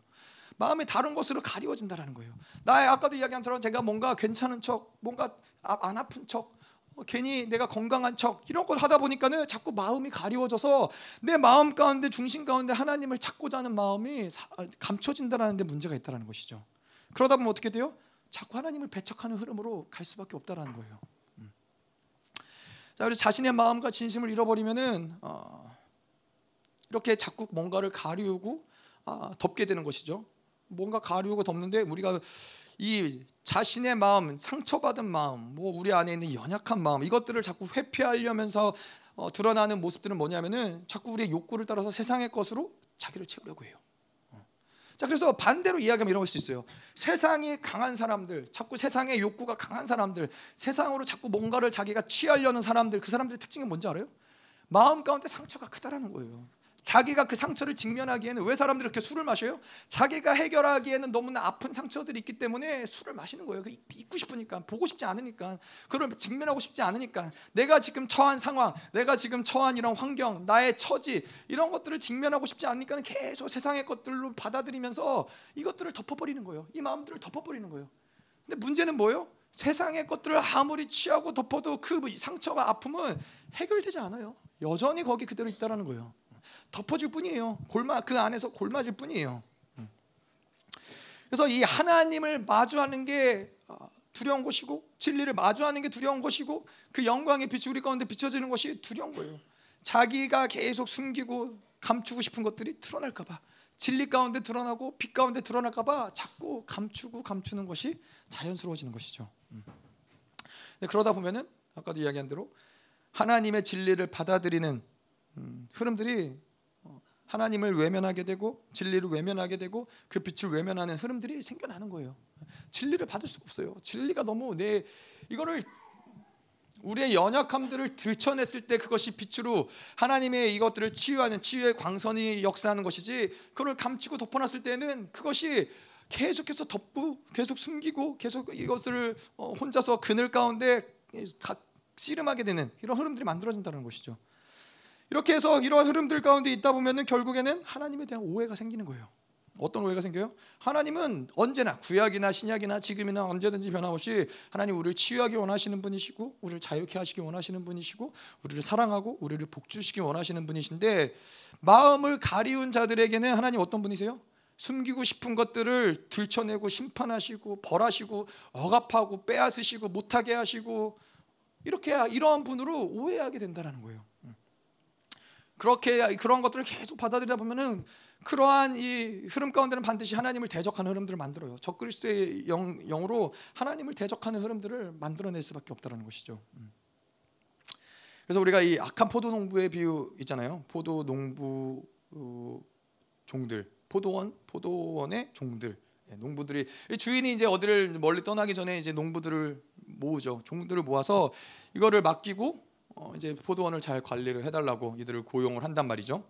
마음이 다른 것으로 가리워진다는 거예요. 나의 아까도 이야기한 처럼 제가 뭔가 괜찮은 척, 뭔가 아, 안 아픈 척, 어, 괜히 내가 건강한 척 이런 걸 하다 보니까는 자꾸 마음이 가리워져서 내 마음 가운데 중심 가운데 하나님을 찾고자 하는 마음이 감춰진다라는 데 문제가 있다는 것이죠. 그러다 보면 어떻게 돼요? 자꾸 하나님을 배척하는 흐름으로 갈 수밖에 없다라는 거예요. 자, 우리 자신의 마음과 진심을 잃어버리면은 어, 이렇게 자꾸 뭔가를 가리우고 아, 덮게 되는 것이죠. 뭔가 가리우고 덮는데 우리가 이 자신의 마음, 상처받은 마음, 뭐 우리 안에 있는 연약한 마음 이것들을 자꾸 회피하려면서 어, 드러나는 모습들은 뭐냐면은 자꾸 우리의 욕구를 따라서 세상의 것으로 자기를 채우려고 해요. 자, 그래서 반대로 이야기하면 이럴 수 있어요. 세상이 강한 사람들, 자꾸 세상의 욕구가 강한 사람들, 세상으로 자꾸 뭔가를 자기가 취하려는 사람들, 그 사람들의 특징이 뭔지 알아요? 마음 가운데 상처가 크다라는 거예요. 자기가 그 상처를 직면하기에는 왜 사람들이 이렇게 술을 마셔요? 자기가 해결하기에는 너무나 아픈 상처들이 있기 때문에 술을 마시는 거예요. 그 잊고 싶으니까, 보고 싶지 않으니까, 그걸 직면하고 싶지 않으니까, 내가 지금 처한 상황, 내가 지금 처한 이런 환경, 나의 처지 이런 것들을 직면하고 싶지 않으니까 계속 세상의 것들로 받아들이면서 이것들을 덮어버리는 거예요. 이 마음들을 덮어버리는 거예요. 근데 문제는 뭐예요? 세상의 것들을 아무리 취하고 덮어도 그 상처가 아픔은 해결되지 않아요. 여전히 거기 그대로 있다라는 거예요. 덮어줄 뿐이에요. 골마 그 안에서 골맞을 뿐이에요. 음. 그래서 이 하나님을 마주하는 게 어, 두려운 것이고 진리를 마주하는 게 두려운 것이고 그 영광의 빛이 우리 가운데 비춰지는 것이 두려운 거예요. 자기가 계속 숨기고 감추고 싶은 것들이 드러날까 봐. 진리 가운데 드러나고 빛 가운데 드러날까 봐 자꾸 감추고 감추는 것이 자연스러워지는 것이죠. 음. 그러다 보면은 아까도 이야기한 대로 하나님의 진리를 받아들이는 음, 흐름들이 어, 하나님을 외면하게 되고 진리를 외면하게 되고 그 빛을 외면하는 흐름들이 생겨나는 거예요. 진리를 받을 수가 없어요. 진리가 너무 내 이거를 우리의 연약함들을 들춰냈을 때 그것이 빛으로 하나님의 이것들을 치유하는 치유의 광선이 역사하는 것이지 그걸 감추고 덮어놨을 때는 그것이 계속해서 덮고 계속 숨기고 계속 이것을 어, 혼자서 그늘 가운데 씨름하게 되는 이런 흐름들이 만들어진다는 것이죠. 이렇게 해서 이러한 흐름들 가운데 있다 보면은 결국에는 하나님에 대한 오해가 생기는 거예요. 어떤 오해가 생겨요? 하나님은 언제나 구약이나 신약이나 지금이나 언제든지 변함없이 하나님 우리를 치유하기 원하시는 분이시고 우리를 자유케 하시기 원하시는 분이시고 우리를 사랑하고 우리를 복주시기 원하시는 분이신데 마음을 가리운 자들에게는 하나님 어떤 분이세요? 숨기고 싶은 것들을 들춰내고 심판하시고 벌하시고 억압하고 빼앗으시고 못하게 하시고 이렇게 이러한 분으로 오해하게 된다는 거예요. 그렇게 그런 것들을 계속 받아들이다 보면은 그러한 이 흐름 가운데는 반드시 하나님을 대적하는 흐름들을 만들어요. 적그리스도의 영, 영으로 하나님을 대적하는 흐름들을 만들어낼 수밖에 없다는 것이죠. 음. 그래서 우리가 이 악한 포도 농부의 비유 있잖아요. 포도 농부 어, 종들, 포도원, 포도원의 종들, 예, 농부들이 주인이 이제 어디를 멀리 떠나기 전에 이제 농부들을 모으죠. 종들을 모아서 이거를 맡기고 어, 이제 포도원을 잘 관리를 해달라고 이들을 고용을 한단 말이죠.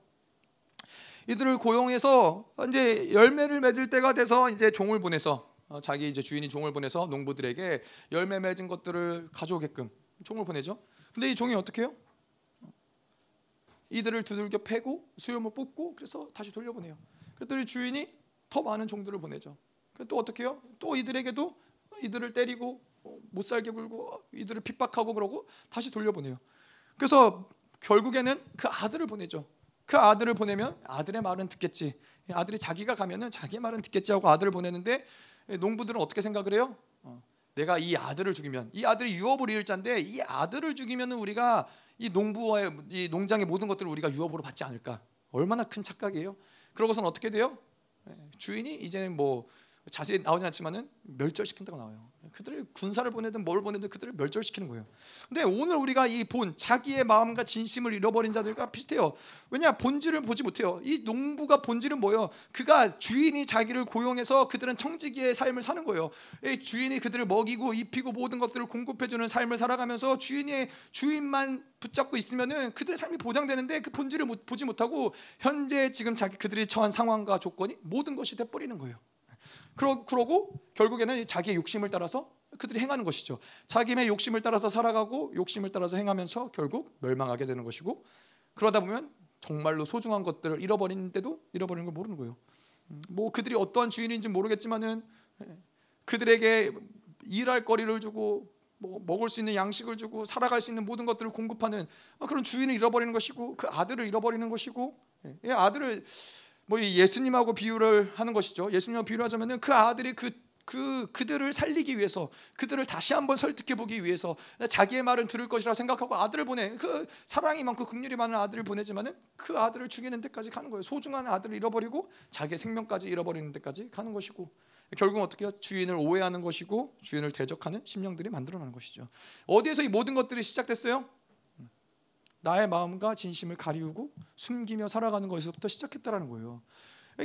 이들을 고용해서 이제 열매를 맺을 때가 돼서 이제 종을 보내서 어, 자기 이제 주인이 종을 보내서 농부들에게 열매 맺은 것들을 가져오게끔 종을 보내죠. 근데 이 종이 어떻게 해요? 이들을 두들겨 패고 수염을 뽑고 그래서 다시 돌려보내요. 그랬더니 주인이 더 많은 종들을 보내죠. 또 어떻게 해요? 또 이들에게도 이들을 때리고 어, 못 살게 굴고 이들을 핍박하고 그러고 다시 돌려보내요. 그래서 결국에는 그 아들을 보내죠. 그 아들을 보내면 아들의 말은 듣겠지. 아들이 자기가 가면은 자기의 말은 듣겠지 하고 아들을 보내는데 농부들은 어떻게 생각을 해요? 어, 내가 이 아들을 죽이면 이 아들이 유업을 이을 자인데 이 아들을 죽이면은 우리가 이 농부와의 이 농장의 모든 것들을 우리가 유업으로 받지 않을까? 얼마나 큰 착각이에요. 그러고선 어떻게 돼요? 주인이 이제는 뭐 자세히 나오지 않지만은 멸절시킨다고 나와요. 그들을 군사를 보내든 뭘 보내든 그들을 멸절시키는 거예요. 근데 오늘 우리가 이 본 자기의 마음과 진심을 잃어버린 자들과 비슷해요. 왜냐 본질을 보지 못해요. 이 농부가 본질은 뭐예요? 그가 주인이 자기를 고용해서 그들은 청지기의 삶을 사는 거예요. 주인이 그들을 먹이고 입히고 모든 것들을 공급해주는 삶을 살아가면서 주인의 주인만 붙잡고 있으면은 그들의 삶이 보장되는데 그 본질을 보지 못하고 현재 지금 자기 그들이 처한 상황과 조건이 모든 것이 돼버리는 거예요. 그러, 그러고 결국에는 자기의 욕심을 따라서 그들이 행하는 것이죠. 자기의 욕심을 따라서 살아가고 욕심을 따라서 행하면서 결국 멸망하게 되는 것이고 그러다 보면 정말로 소중한 것들을 잃어버리는데도 잃어버리는 걸 모르는 거예요. 음, 뭐 그들이 어떠한 주인인지 모르겠지만은 예, 그들에게 일할 거리를 주고 뭐 먹을 수 있는 양식을 주고 살아갈 수 있는 모든 것들을 공급하는 그런 주인을 잃어버리는 것이고 그 아들을 잃어버리는 것이고 예, 아들을 뭐 예수님하고 비유를 하는 것이죠. 예수님하고 비유를 하자면은 그 아들이 그, 그 그들을 살리기 위해서 그들을 다시 한번 설득해 보기 위해서 자기의 말은 들을 것이라 생각하고 아들을 보내 그 사랑이 많고 극률이 많은 아들을 보내지만은 그 아들을 죽이는 데까지 가는 거예요. 소중한 아들을 잃어버리고 자기의 생명까지 잃어버리는 데까지 가는 것이고 결국은 어떻게? 주인을 오해하는 것이고 주인을 대적하는 심령들이 만들어나는 것이죠. 어디에서 이 모든 것들이 시작됐어요? 나의 마음과 진심을 가리우고 숨기며 살아가는 것에서부터 시작했다라는 거예요.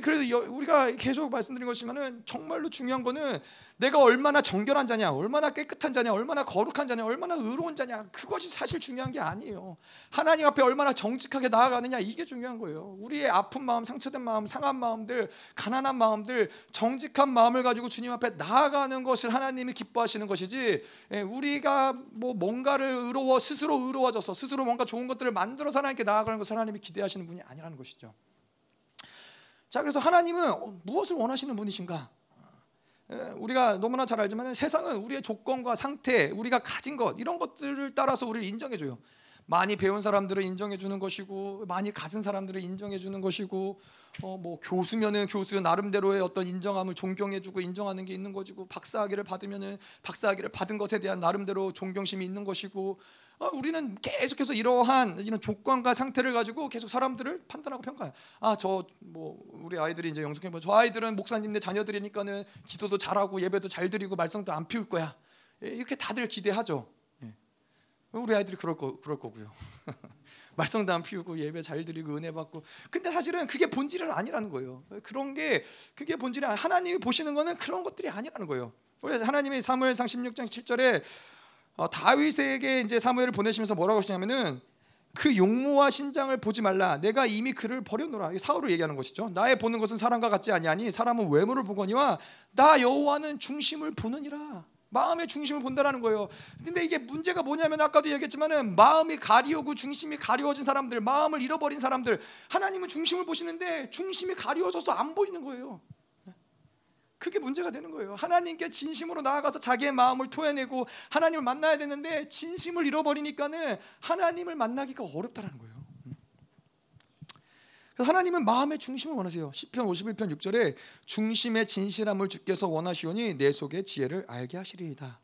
그래서 우리가 계속 말씀드린 것이면은 정말로 중요한 거는 내가 얼마나 정결한 자냐, 얼마나 깨끗한 자냐, 얼마나 거룩한 자냐, 얼마나 의로운 자냐 그것이 사실 중요한 게 아니에요. 하나님 앞에 얼마나 정직하게 나아가느냐 이게 중요한 거예요. 우리의 아픈 마음, 상처된 마음, 상한 마음들, 가난한 마음들, 정직한 마음을 가지고 주님 앞에 나아가는 것을 하나님이 기뻐하시는 것이지 예, 우리가 뭐 뭔가를 의로워 스스로 의로워져서 스스로 뭔가 좋은 것들을 만들어서 하나님께 나아가는 것을 하나님이 기대하시는 분이 아니라는 것이죠. 자, 그래서 하나님은 무엇을 원하시는 분이신가? 우리가 너무나 잘 알지만 세상은 우리의 조건과 상태, 우리가 가진 것 이런 것들을 따라서 우리를 인정해 줘요. 많이 배운 사람들을 인정해 주는 것이고 많이 가진 사람들을 인정해 주는 것이고 어, 뭐 교수면은 교수 나름대로의 어떤 인정함을 존경해 주고 인정하는 게 있는 것이고 박사학위를 받으면은 박사학위를 받은 것에 대한 나름대로 존경심이 있는 것이고 어, 우리는 계속해서 이러한 이런 조건과 상태를 가지고 계속 사람들을 판단하고 평가해요. 아, 저 뭐 우리 아이들이 이제 영성해 봐. 저 아이들은 목사님네 자녀들이니까는 기도도 잘하고 예배도 잘 드리고 말썽도 안 피울 거야. 예, 이렇게 다들 기대하죠. 예. 우리 아이들이 그럴 거 그럴 거고요. *laughs* 말썽도 안 피우고 예배 잘 드리고 은혜 받고. 근데 사실은 그게 본질은 아니라는 거예요. 그런 게 그게 본질이 하나님이 보시는 거는 그런 것들이 아니라는 거예요. 하나님이 사무엘상 16장 7절에 어, 다윗에게 이제 사무엘을 보내시면서 뭐라고 하시냐면은 그 용모와 신장을 보지 말라. 내가 이미 그를 버려놓라. 사울을 얘기하는 것이죠. 나의 보는 것은 사람과 같지 아니하니 사람은 외모를 보거니와 나 여호와는 중심을 보느니라. 마음의 중심을 본다라는 거예요. 근데 이게 문제가 뭐냐면 아까도 얘기했지만은 마음이 가리우고 중심이 가리워진 사람들, 마음을 잃어버린 사람들, 하나님은 중심을 보시는데 중심이 가리워져서 안 보이는 거예요. 그게 문제가 되는 거예요. 하나님께 진심으로 나아가서 자기의 마음을 토해내고 하나님을 만나야 되는데 진심을 잃어버리니까는 하나님을 만나기가 어렵다라는 거예요. 하나님은 마음의 중심을 원하세요. 시편 51편 6절에 중심의 진실함을 주께서 원하시오니 내 속의 지혜를 알게 하시리이다.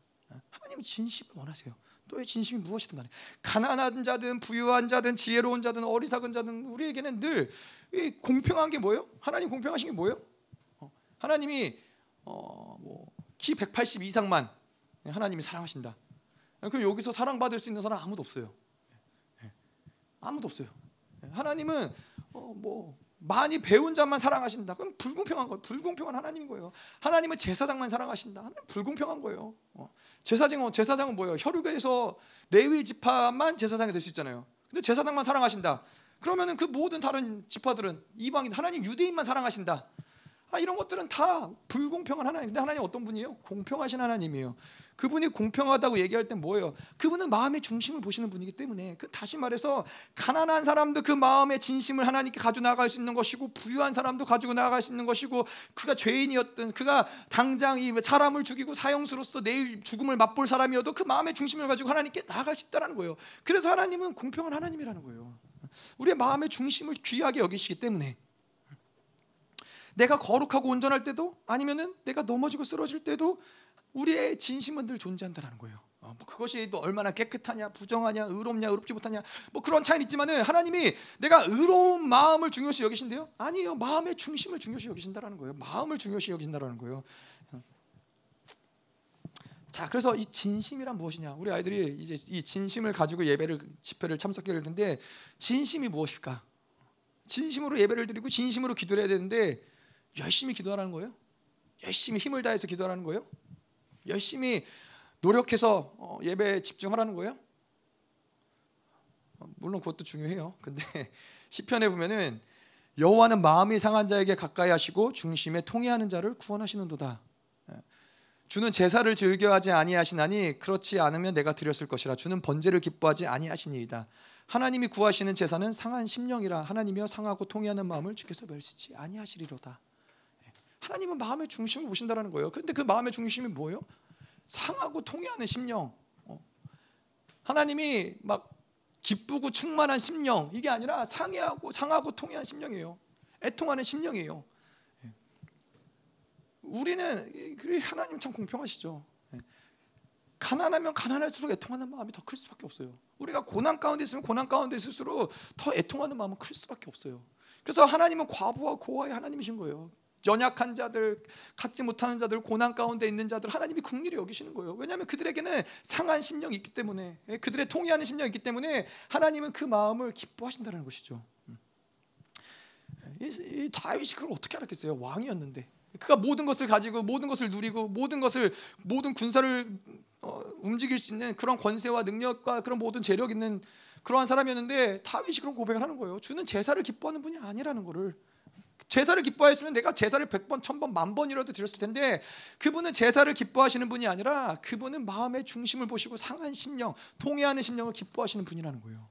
하나님은 진심을 원하세요. 너의 진심이 무엇이든 간에 가난한 자든 부유한 자든 지혜로운 자든 어리석은 자든 우리에게는 늘 공평한 게 뭐예요? 하나님 공평하신 게 뭐예요? 어, 하나님이 어, 뭐키 180 이상만 하나님이 사랑하신다. 그럼 여기서 사랑받을 수 있는 사람 아무도 없어요. 예. 아무도 없어요. 예. 하나님은 어, 뭐 많이 배운 자만 사랑하신다. 그럼 불공평한 거예요. 불공평한 하나님인 거예요. 하나님은 제사장만 사랑하신다. 하나님 불공평한 거예요. 어. 제사장은 제사장은 뭐예요? 혈육에서 레위 지파만 제사장이 될 수 있잖아요. 근데 제사장만 사랑하신다. 그러면은 그 모든 다른 지파들은 이방인 하나님 유대인만 사랑하신다. 아, 이런 것들은 다 불공평한 하나님. 근데 하나님 어떤 분이에요? 공평하신 하나님이에요. 그분이 공평하다고 얘기할 땐 뭐예요? 그분은 마음의 중심을 보시는 분이기 때문에 그 다시 말해서 가난한 사람도 그 마음의 진심을 하나님께 가지고 나갈 수 있는 것이고 부유한 사람도 가지고 나갈 수 있는 것이고 그가 죄인이었든 그가 당장 이 사람을 죽이고 사형수로서 내일 죽음을 맛볼 사람이어도 그 마음의 중심을 가지고 하나님께 나아갈 수 있다는 거예요. 그래서 하나님은 공평한 하나님이라는 거예요. 우리의 마음의 중심을 귀하게 여기시기 때문에 내가 거룩하고 온전할 때도 아니면은 내가 넘어지고 쓰러질 때도 우리의 진심은 늘 존재한다는 거예요. 어, 뭐 그것이 또 얼마나 깨끗하냐, 부정하냐, 의롭냐, 의롭지 못하냐, 뭐 그런 차이는 있지만은 하나님이 내가 의로운 마음을 중요시 여기신대요? 아니에요. 마음의 중심을 중요시 여기신다라는 거예요. 마음을 중요시 여기신다라는 거예요. 어. 자, 그래서 이 진심이란 무엇이냐? 우리 아이들이 이제 이 진심을 가지고 예배를 집회를 참석해야 되는데 진심이 무엇일까? 진심으로 예배를 드리고 진심으로 기도를 해야 되는데 열심히 기도하라는 거예요. 열심히 힘을 다해서 기도하라는 거예요. 열심히 노력해서 어, 예배에 집중하라는 거예요. 어, 물론 그것도 중요해요. 근데 *laughs* 시편에 보면은 여호와는 마음이 상한 자에게 가까이 하시고 중심에 통해하는 자를 구원하시는도다. 예. 주는 제사를 즐겨하지 아니하시나니 그렇지 않으면 내가 드렸을 것이라 주는 번제를 기뻐하지 아니하시니이다. 하나님이 구하시는 제사는 상한 심령이라 하나님이여 상하고 통해하는 마음을 주께서 멸시치 아니하시리로다. 하나님은 마음의 중심을 보신다라는 거예요. 근데 그 마음의 중심이 뭐예요? 상하고 통해하는 심령. 어. 하나님이 막 기쁘고 충만한 심령 이게 아니라 상해하고 상하고 통해한 심령이에요. 애통하는 심령이에요. 예. 우리는 하나님 참 공평하시죠. 예. 가난하면 가난할수록 애통하는 마음이 더 클 수밖에 없어요. 우리가 고난 가운데 있으면 고난 가운데 있을수록 더 애통하는 마음은 클 수밖에 없어요. 그래서 하나님은 과부와 고아의 하나님이신 거예요. 연약한 자들, 갖지 못하는 자들, 고난 가운데 있는 자들 하나님이 국리를 여기시는 거예요. 왜냐하면 그들에게는 상한 심령이 있기 때문에 예, 그들의 통해하는 심령이 있기 때문에 하나님은 그 마음을 기뻐하신다는 것이죠. 음. 이, 이 다윗이 그걸 어떻게 알았겠어요? 왕이었는데 그가 모든 것을 가지고 모든 것을 누리고 모든 것을 모든 군사를 어, 움직일 수 있는 그런 권세와 능력과 그런 모든 재력 있는 그러한 사람이었는데 다윗이 그런 고백을 하는 거예요. 주는 제사를 기뻐하는 분이 아니라는 것을 제사를 기뻐했으면 내가 제사를 100번, 1000번, 만 번이라도 드렸을 텐데 그분은 제사를 기뻐하시는 분이 아니라 그분은 마음의 중심을 보시고 상한 심령, 통해하는 심령을 기뻐하시는 분이라는 거예요.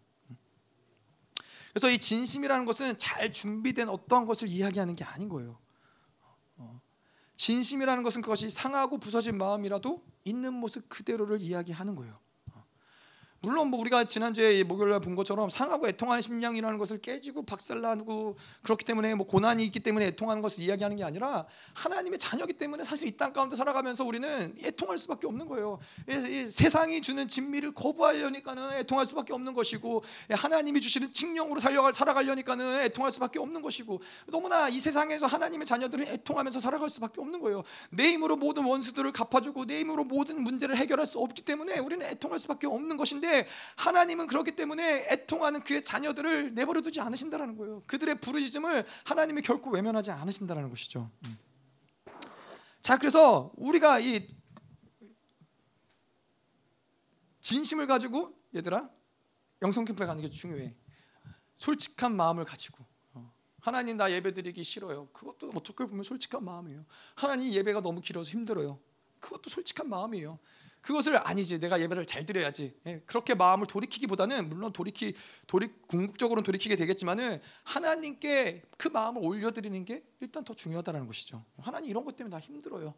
그래서 이 진심이라는 것은 잘 준비된 어떠한 것을 이야기하는 게 아닌 거예요. 어. 진심이라는 것은 그것이 상하고 부서진 마음이라도 있는 모습 그대로를 이야기하는 거예요. 물론 뭐 우리가 지난주에 목요일에 본 것처럼 상하고 애통하는 심령이라는 것을 깨지고 박살나고 그렇기 때문에 뭐 고난이 있기 때문에 애통하는 것을 이야기하는 게 아니라 하나님의 자녀기 때문에 사실 이 땅 가운데 살아가면서 우리는 애통할 수밖에 없는 거예요. 세상이 주는 진미를 거부하려니까는 애통할 수밖에 없는 것이고 하나님이 주시는 칙령으로 살려갈 살아가려니까는 애통할 수밖에 없는 것이고 너무나 이 세상에서 하나님의 자녀들은 애통하면서 살아갈 수밖에 없는 거예요. 내 힘으로 모든 원수들을 갚아주고 내 힘으로 모든 문제를 해결할 수 없기 때문에 우리는 애통할 수밖에 없는 것인데 하나님은 그렇기 때문에 애통하는 그의 자녀들을 내버려 두지 않으신다라는 거예요. 그들의 부르짖음을 하나님이 결코 외면하지 않으신다라는 것이죠. 음. 자, 그래서 우리가 이 진심을 가지고 얘들아 영성 캠프에 가는 게 중요해. 솔직한 마음을 가지고 어. 하나님 나 예배드리기 싫어요. 그것도 어떻게 보면 솔직한 마음이에요. 하나님 예배가 너무 길어서 힘들어요. 그것도 솔직한 마음이에요. 그것을 아니지. 내가 예배를 잘 드려야지. 예, 그렇게 마음을 돌이키기보다는 물론 돌이키 돌이 궁극적으로는 돌이키게 되겠지만은 하나님께 그 마음을 올려드리는 게 일단 더 중요하다는 것이죠. 하나님 이런 것 때문에 나 힘들어요.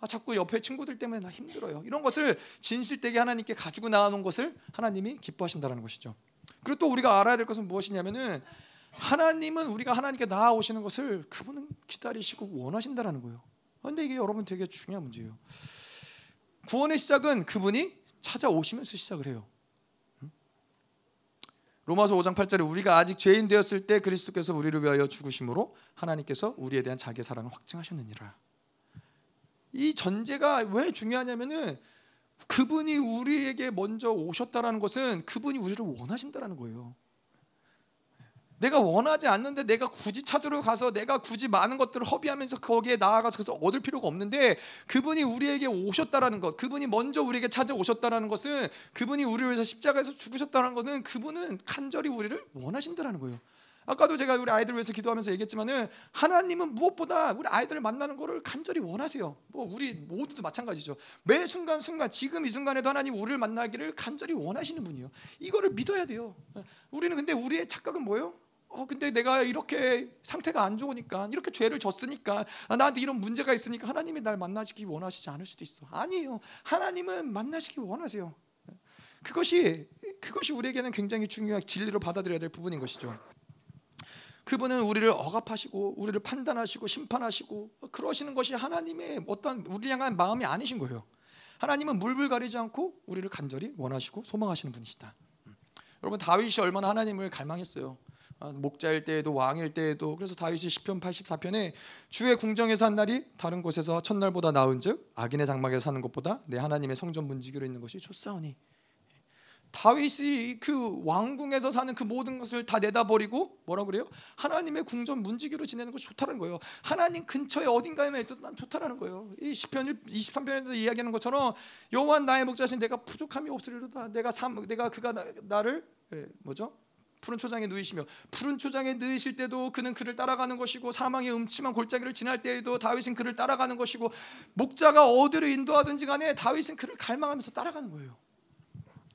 아, 자꾸 옆에 친구들 때문에 나 힘들어요. 이런 것을 진실되게 하나님께 가지고 나오는 것을 하나님이 기뻐하신다는 것이죠. 그리고 또 우리가 알아야 될 것은 무엇이냐면은 하나님은 우리가 하나님께 나아오시는 것을 그분은 기다리시고 원하신다는 거예요. 그런데 이게 여러분 되게 중요한 문제예요 구원의 시작은 그분이 찾아오시면서 시작을 해요. 로마서 5장 8절에 우리가 아직 죄인 되었을 때 그리스도께서 우리를 위하여 죽으심으로 하나님께서 우리에 대한 자기의 사랑을 확증하셨느니라. 이 전제가 왜 중요하냐면은 그분이 우리에게 먼저 오셨다라는 것은 그분이 우리를 원하신다라는 거예요. 내가 원하지 않는데 내가 굳이 찾으러 가서 내가 굳이 많은 것들을 허비하면서 거기에 나아가서 그래서 얻을 필요가 없는데 그분이 우리에게 오셨다라는 것, 그분이 먼저 우리에게 찾아오셨다라는 것은 그분이 우리를 위해서 십자가에서 죽으셨다는 것은 그분은 간절히 우리를 원하신다라는 거예요. 아까도 제가 우리 아이들 위해서 기도하면서 얘기했지만은 하나님은 무엇보다 우리 아이들을 만나는 것을 간절히 원하세요. 뭐 우리 모두도 마찬가지죠. 매 순간 순간 지금 이 순간에도 하나님 우리를 만나기를 간절히 원하시는 분이요. 이거를 믿어야 돼요. 우리는 근데 우리의 착각은 뭐예요? 어 근데 내가 이렇게 상태가 안 좋으니까 이렇게 죄를 졌으니까 아, 나한테 이런 문제가 있으니까 하나님이 날 만나시기 원하시지 않을 수도 있어. 아니에요. 하나님은 만나시기 원하세요. 그것이 그것이 우리에게는 굉장히 중요한 진리로 받아들여야 될 부분인 것이죠. 그분은 우리를 억압하시고 우리를 판단하시고 심판하시고 그러시는 것이 하나님의 어떤 우리 향한 마음이 아니신 거예요. 하나님은 물불 가리지 않고 우리를 간절히 원하시고 소망하시는 분이시다. 음. 여러분 다윗이 얼마나 하나님을 갈망했어요. 아, 목자일 때에도 왕일 때에도 그래서 다윗이 시편 84편에 주의 궁정에서 한 날이 다른 곳에서 첫날보다 나은즉 악인의 장막에서 사는 것보다 내 하나님의 성전 문지기로 있는 것이 좋사오니 다윗이 그 왕궁에서 사는 그 모든 것을 다 내다버리고 뭐라 그래요? 하나님의 궁전 문지기로 지내는 것이 좋다는 거예요. 하나님 근처에 어딘가에만 있어도 난 좋다라는 거예요. 이 시편 23편에서 이야기하는 것처럼 여호와 나의 목자신 내가 부족함이 없으리로다. 내가 삼 내가 그가 나, 를 예, 뭐죠? 푸른 초장에 누이시며 푸른 초장에 누이실 때도 그는 그를 따라가는 것이고 사망의 음침한 골짜기를 지날 때에도 다윗은 그를 따라가는 것이고 목자가 어디로 인도하든지 간에 다윗은 그를 갈망하면서 따라가는 거예요.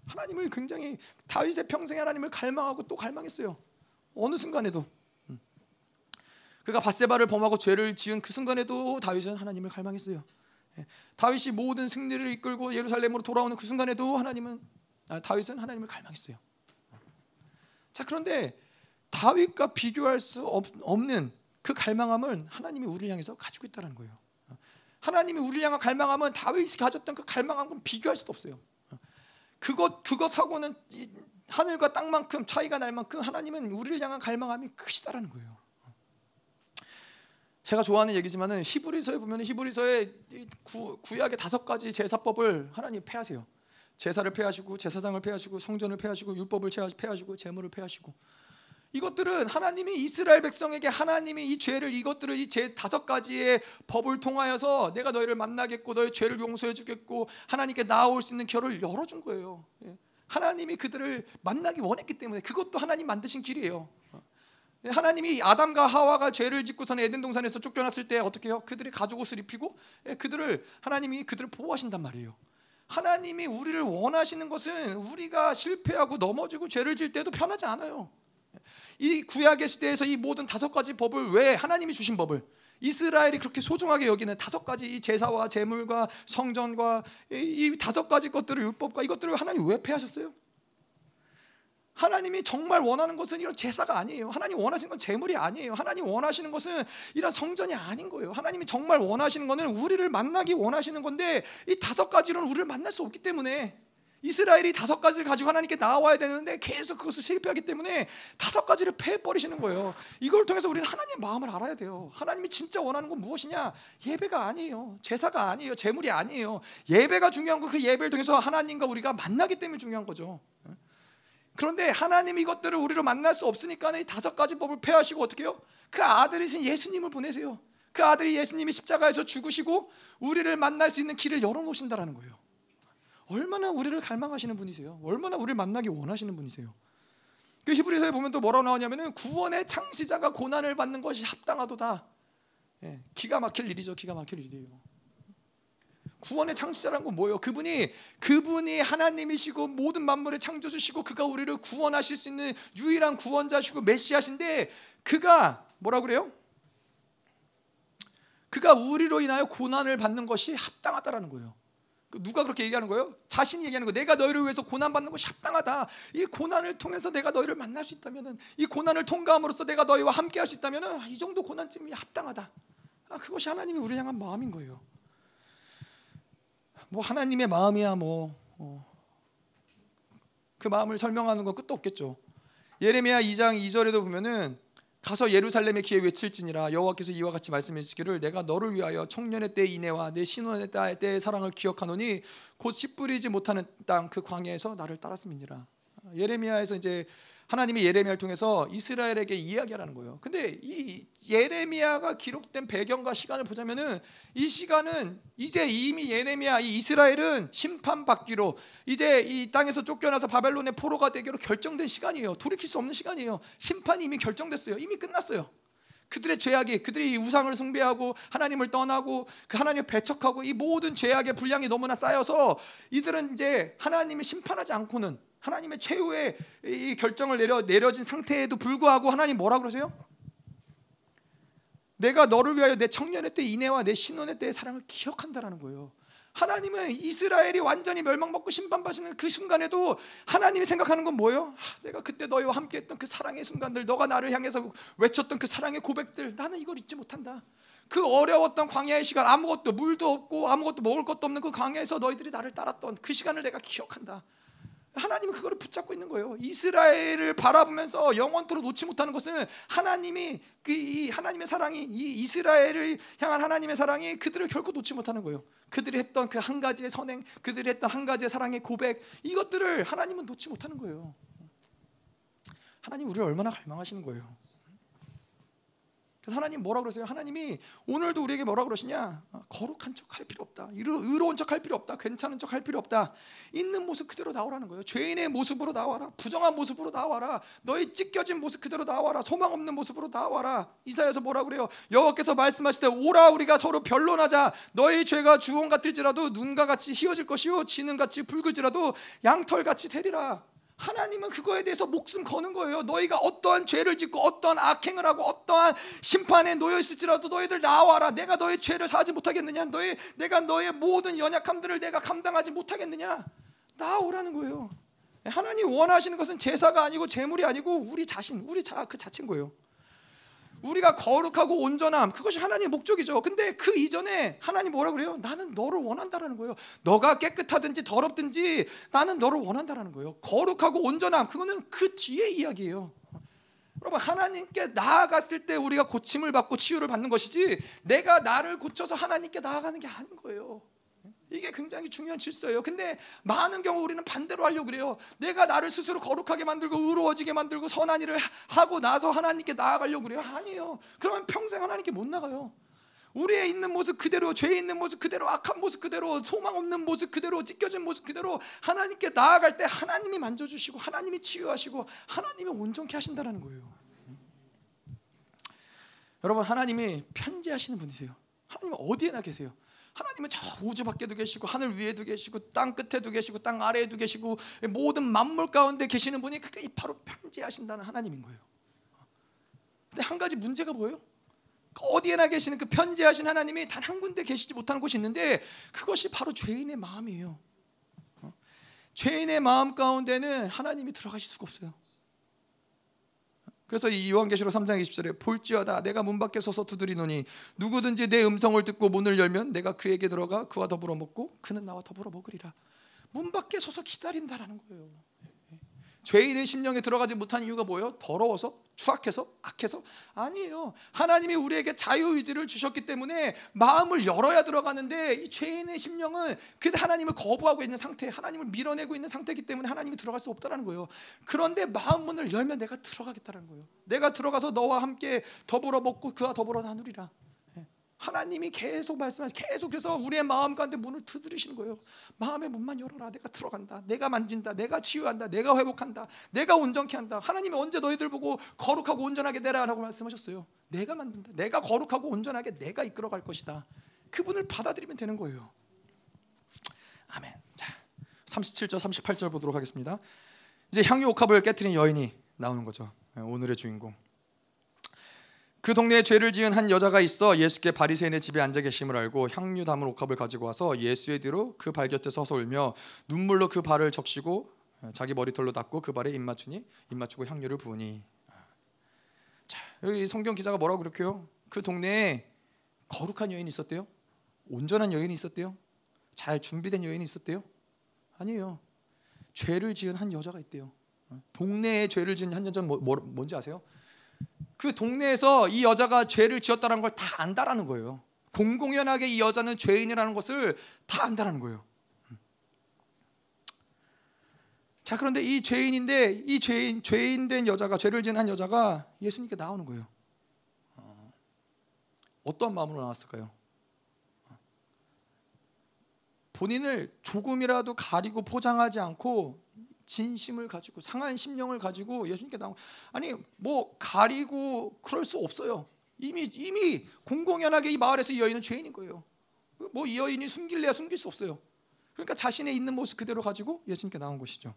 하나님을 굉장히 다윗의 평생에 하나님을 갈망하고 또 갈망했어요. 어느 순간에도 음. 그가 바세바를 범하고 죄를 지은 그 순간에도 다윗은 하나님을 갈망했어요. 예. 다윗이 모든 승리를 이끌고 예루살렘으로 돌아오는 그 순간에도 하나님은 아, 다윗은 하나님을 갈망했어요. 자 그런데 다윗과 비교할 수 없는 그 갈망함을 하나님이 우리를 향해서 가지고 있다는 거예요. 하나님이 우리를 향한 갈망함은 다윗이 가졌던 그 갈망함과 비교할 수도 없어요. 그것 그것하고는 하늘과 땅만큼 차이가 날 만큼 하나님은 우리를 향한 갈망함이 크시다라는 거예요. 제가 좋아하는 얘기지만은 히브리서에 보면 히브리서에 구, 구약의 다섯 가지 제사법을 하나님 폐하세요. 제사를 폐하시고 제사장을 폐하시고 성전을 폐하시고 율법을 폐하시고 제물을 폐하시고 이것들은 하나님이 이스라엘 백성에게 하나님이 이 죄를 이것들을 이 제 다섯 가지의 법을 통하여서 내가 너희를 만나겠고 너희 죄를 용서해 주겠고 하나님께 나아올 수 있는 길을 열어준 거예요. 예. 하나님이 그들을 만나기 원했기 때문에 그것도 하나님 만드신 길이에요. 예. 하나님이 아담과 하와가 죄를 짓고서는 에덴 동산에서 쫓겨났을 때 어떻게 해요? 그들이 가죽 옷을 입히고 예, 그들을 하나님이 그들을 보호하신단 말이에요. 하나님이 우리를 원하시는 것은 우리가 실패하고 넘어지고 죄를 질 때도 편하지 않아요. 이 구약의 시대에서 이 모든 다섯 가지 법을 왜 하나님이 주신 법을 이스라엘이 그렇게 소중하게 여기는 다섯 가지 이 제사와 제물과 성전과 이, 이 다섯 가지 것들을 율법과 이것들을 하나님 왜 폐하셨어요? 하나님이 정말 원하는 것은 이런 제사가 아니에요. 하나님 원하시는 건 제물이 아니에요. 하나님 원하시는 것은 이런 성전이 아닌 거예요. 하나님이 정말 원하시는 것은 우리를 만나기 원하시는 건데 이 다섯 가지로는 우리를 만날 수 없기 때문에 이스라엘이 다섯 가지를 가지고 하나님께 나와야 되는데 계속 그것을 실패하기 때문에 다섯 가지를 패버리시는 거예요. 이걸 통해서 우리는 하나님의 마음을 알아야 돼요. 하나님이 진짜 원하는 건 무엇이냐? 예배가 아니에요. 제사가 아니에요. 제물이 아니에요. 예배가 중요한 거 그 예배를 통해서 하나님과 우리가 만나기 때문에 중요한 거죠. 그런데 하나님 이것들을 우리로 만날 수 없으니까 이 다섯 가지 법을 폐하시고 어떻게 해요? 그 아들이신 예수님을 보내세요. 그 아들이 예수님이 십자가에서 죽으시고 우리를 만날 수 있는 길을 열어놓으신다라는 거예요. 얼마나 우리를 갈망하시는 분이세요. 얼마나 우리를 만나기 원하시는 분이세요. 그 히브리서에 보면 또 뭐라고 나오냐면은 구원의 창시자가 고난을 받는 것이 합당하도다. 예, 기가 막힐 일이죠. 기가 막힐 일이에요. 구원의 창시자란 건 뭐예요? 그분이 그분이 하나님이시고 모든 만물을 창조주시고 그가 우리를 구원하실 수 있는 유일한 구원자시고 메시아신데 그가 뭐라 그래요? 그가 우리로 인하여 고난을 받는 것이 합당하다라는 거예요. 그 누가 그렇게 얘기하는 거예요? 자신이 얘기하는 거. 내가 너희를 위해서 고난 받는 것이 합당하다. 이 고난을 통해서 내가 너희를 만날 수 있다면은 이 고난을 통과함으로써 내가 너희와 함께 할 수 있다면은 아, 이 정도 고난쯤이 합당하다. 아, 그것이 하나님이 우리를 향한 마음인 거예요. 뭐 하나님의 마음이야 뭐그 어. 마음을 설명하는 건 끝도 없겠죠. 예레미야 2장 2절에도 보면은 가서 예루살렘의 기에 외칠지니라 여호와께서 이와 같이 말씀해 주시기를 내가 너를 위하여 청년의 때 인애와 내 신혼의 때의 사랑을 기억하노니 곧 씨 뿌리지 못하는 땅 그 광야에서 나를 따랐음이니라 예레미야에서 이제 하나님이 예레미야를 통해서 이스라엘에게 이야기하라는 거예요. 근데 이 예레미야가 기록된 배경과 시간을 보자면은 이 시간은 이제 이미 예레미야 이 이스라엘은 심판받기로 이제 이 땅에서 쫓겨나서 바벨론의 포로가 되기로 결정된 시간이에요. 돌이킬 수 없는 시간이에요. 심판이 이미 결정됐어요. 이미 끝났어요. 그들의 죄악이 그들이 우상을 숭배하고 하나님을 떠나고 그 하나님을 배척하고 이 모든 죄악의 분량이 너무나 쌓여서 이들은 이제 하나님을 심판하지 않고는 하나님의 최후의 이 결정을 내려 내려진 상태에도 불구하고 하나님 뭐라 그러세요? 내가 너를 위하여 내 청년의 때 인애와 내 신혼의 때의 사랑을 기억한다라는 거예요. 하나님은 이스라엘이 완전히 멸망받고 심판받는 그 순간에도 하나님이 생각하는 건 뭐예요? 아, 내가 그때 너희와 함께했던 그 사랑의 순간들, 너가 나를 향해서 외쳤던 그 사랑의 고백들, 나는 이걸 잊지 못한다. 그 어려웠던 광야의 시간, 아무것도 물도 없고 아무것도 먹을 것도 없는 그 광야에서 너희들이 나를 따랐던 그 시간을 내가 기억한다. 하나님은 그거를 붙잡고 있는 거예요. 이스라엘을 바라보면서 영원토록 놓지 못하는 것은 하나님이 그 하나님의 사랑이 이 이스라엘을 향한 하나님의 사랑이 그들을 결코 놓지 못하는 거예요. 그들이 했던 그 한 가지의 선행, 그들이 했던 한 가지의 사랑의 고백 이것들을 하나님은 놓지 못하는 거예요. 하나님 우리를 얼마나 갈망하시는 거예요. 그래서 하나님 뭐라 그러세요? 하나님이 오늘도 우리에게 뭐라 그러시냐? 어, 거룩한 척 할 필요 없다. 의로운 척 할 필요 없다. 괜찮은 척 할 필요 없다. 있는 모습 그대로 나오라는 거예요. 죄인의 모습으로 나와라. 부정한 모습으로 나와라. 너희 찢겨진 모습 그대로 나와라. 소망 없는 모습으로 나와라. 이사야서 뭐라 그래요? 여호와께서 말씀하실 때 오라 우리가 서로 변론하자. 너희 죄가 주홍 같을지라도 눈과 같이 희어질 것이요 지는 같이 붉을지라도 양털 같이 되리라. 하나님은 그거에 대해서 목숨 거는 거예요. 너희가 어떠한 죄를 짓고 어떠한 악행을 하고 어떠한 심판에 놓여 있을지라도 너희들 나와라. 내가 너의 죄를 사지 못하겠느냐? 너희 내가 너의 모든 연약함들을 내가 감당하지 못하겠느냐? 나오라는 거예요. 하나님 원하시는 것은 제사가 아니고 제물이 아니고 우리 자신, 우리 자 그 자체인 거예요. 우리가 거룩하고 온전함 그것이 하나님의 목적이죠. 근데 그 이전에 하나님 뭐라 그래요? 나는 너를 원한다라는 거예요. 너가 깨끗하든지 더럽든지 나는 너를 원한다라는 거예요. 거룩하고 온전함 그거는 그 뒤에 이야기예요. 여러분 하나님께 나아갔을 때 우리가 고침을 받고 치유를 받는 것이지 내가 나를 고쳐서 하나님께 나아가는 게 아닌 거예요. 이게 굉장히 중요한 질서예요. 근데 많은 경우 우리는 반대로 하려고 그래요. 내가 나를 스스로 거룩하게 만들고 의로워지게 만들고 선한 일을 하고 나서 하나님께 나아가려고 그래요. 아니에요. 그러면 평생 하나님께 못 나가요. 우리의 있는 모습 그대로, 죄 있는 모습 그대로, 악한 모습 그대로, 소망 없는 모습 그대로, 찢겨진 모습 그대로 하나님께 나아갈 때 하나님이 만져주시고 하나님이 치유하시고 하나님이 온전케 하신다는 거예요. 여러분 하나님이 편지하시는 분이세요. 하나님 어디에나 계세요. 하나님은 저 우주 밖에도 계시고 하늘 위에도 계시고 땅 끝에도 계시고 땅 아래에도 계시고 모든 만물 가운데 계시는 분이 그게 바로 편지하신다는 하나님인 거예요. 근데 한 가지 문제가 뭐예요? 어디에나 계시는 그 편지하신 하나님이 단 한 군데 계시지 못하는 곳이 있는데 그것이 바로 죄인의 마음이에요. 어? 죄인의 마음 가운데는 하나님이 들어가실 수가 없어요. 그래서 이 요한계시록 3장 20절에 볼지어다 내가 문 밖에 서서 두드리노니 누구든지 내 음성을 듣고 문을 열면 내가 그에게 들어가 그와 더불어 먹고 그는 나와 더불어 먹으리라. 문 밖에 서서 기다린다라는 거예요. 죄인의 심령에 들어가지 못한 이유가 뭐예요? 더러워서, 추악해서, 악해서? 아니에요. 하나님이 우리에게 자유 의지를 주셨기 때문에 마음을 열어야 들어가는데 이 죄인의 심령은 그 하나님을 거부하고 있는 상태, 하나님을 밀어내고 있는 상태이기 때문에 하나님이 들어갈 수 없다는 거예요. 그런데 마음 문을 열면 내가 들어가겠다는 거예요. 내가 들어가서 너와 함께 더불어 먹고 그와 더불어 나누리라. 하나님이 계속 말씀하시 계속 그래서 우리의 마음 가운데 문을 두드리시는 거예요. 마음의 문만 열어라. 내가 들어간다. 내가 만진다. 내가 치유한다. 내가 회복한다. 내가 온전케 한다. 하나님이 언제 너희들 보고 거룩하고 온전하게 되라라고 말씀하셨어요. 내가 만든다. 내가 거룩하고 온전하게 내가 이끌어 갈 것이다. 그분을 받아들이면 되는 거예요. 아멘. 자, 37절 38절 보도록 하겠습니다. 이제 향유 옥합을 깨뜨린 여인이 나오는 거죠. 오늘의 주인공. 그 동네에 죄를 지은 한 여자가 있어 예수께 바리새인의 집에 앉아 계심을 알고 향유 담은 옥합을 가지고 와서 예수의 뒤로 그 발 곁에 서서 울며 눈물로 그 발을 적시고 자기 머리털로 닦고 그 발에 입 맞추니 입 맞추고 향유를 부으니 자 여기 성경 기자가 뭐라고 그렇게요? 그 동네에 거룩한 여인이 있었대요? 온전한 여인이 있었대요? 잘 준비된 여인이 있었대요? 아니에요. 죄를 지은 한 여자가 있대요. 동네에 죄를 지은 한 여자는 뭐, 뭐, 뭔지 아세요? 그 동네에서 이 여자가 죄를 지었다는 걸 다 안다라는 거예요. 공공연하게 이 여자는 죄인이라는 것을 다 안다라는 거예요. 자 그런데 이 죄인인데 이 죄인 죄인 된 여자가 죄를 지은 한 여자가 예수님께 나오는 거예요. 어, 어떤 마음으로 나왔을까요? 본인을 조금이라도 가리고 포장하지 않고 진심을 가지고 상한 심령을 가지고 예수님께 나온 아니 뭐 가리고 그럴 수 없어요. 이미 이미 공공연하게 이 마을에서 이 여인은 죄인인 거예요. 뭐 이 여인이 숨길래야 숨길 수 없어요. 그러니까 자신의 있는 모습 그대로 가지고 예수님께 나온 것이죠.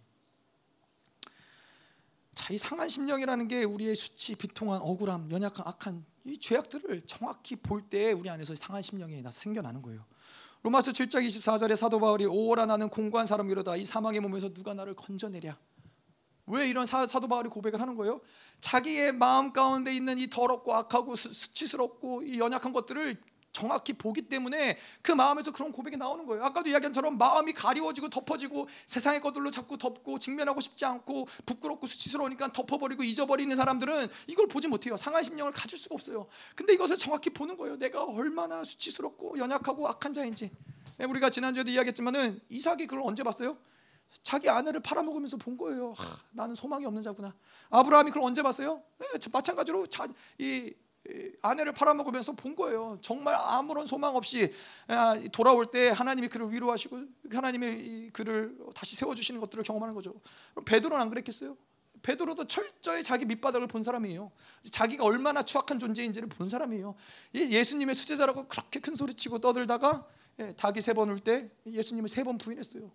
자, 이 상한 심령이라는 게 우리의 수치, 비통한, 억울함, 연약한, 악한 이 죄악들을 정확히 볼 때 우리 안에서 상한 심령이 생겨나는 거예요. 로마서 7장 24절에 사도 바울이 오라 나는 공고한 사람이로다 이 사망의 몸에서 누가 나를 건져내랴 왜 이런 사, 도 바울이 고백을 하는 거예요? 자기의 마음 가운데 있는 이 더럽고 악하고 수, 수치스럽고 이 연약한 것들을 정확히 보기 때문에 그 마음에서 그런 고백이 나오는 거예요. 아까도 이야기한 처럼 마음이 가리워지고 덮어지고 세상의 것들로 자꾸 덮고 직면하고 싶지 않고 부끄럽고 수치스러우니까 덮어버리고 잊어버리는 사람들은 이걸 보지 못해요. 상한 심령을 가질 수가 없어요. 근데 이것을 정확히 보는 거예요. 내가 얼마나 수치스럽고 연약하고 악한 자인지. 네, 우리가 지난주에도 이야기했지만은 이삭이 그걸 언제 봤어요? 자기 아내를 팔아먹으면서 본 거예요. 하, 나는 소망이 없는 자구나. 아브라함이 그걸 언제 봤어요? 네, 마찬가지로 자, 이 아내를 팔아먹으면서 본 거예요. 정말 아무런 소망 없이 아, 돌아올 때 하나님이 그를 위로하시고 하나님의 그를 다시 세워주시는 것들을 경험하는 거죠. 베드로는 안 그랬겠어요? 베드로도 철저히 자기 밑바닥을 본 사람이에요. 자기가 얼마나 추악한 존재인지를 본 사람이에요. 예수님의 수제자라고 그렇게 큰 소리치고 떠들다가 예, 닭이 세 번 울 때 예수님을 세 번 부인했어요.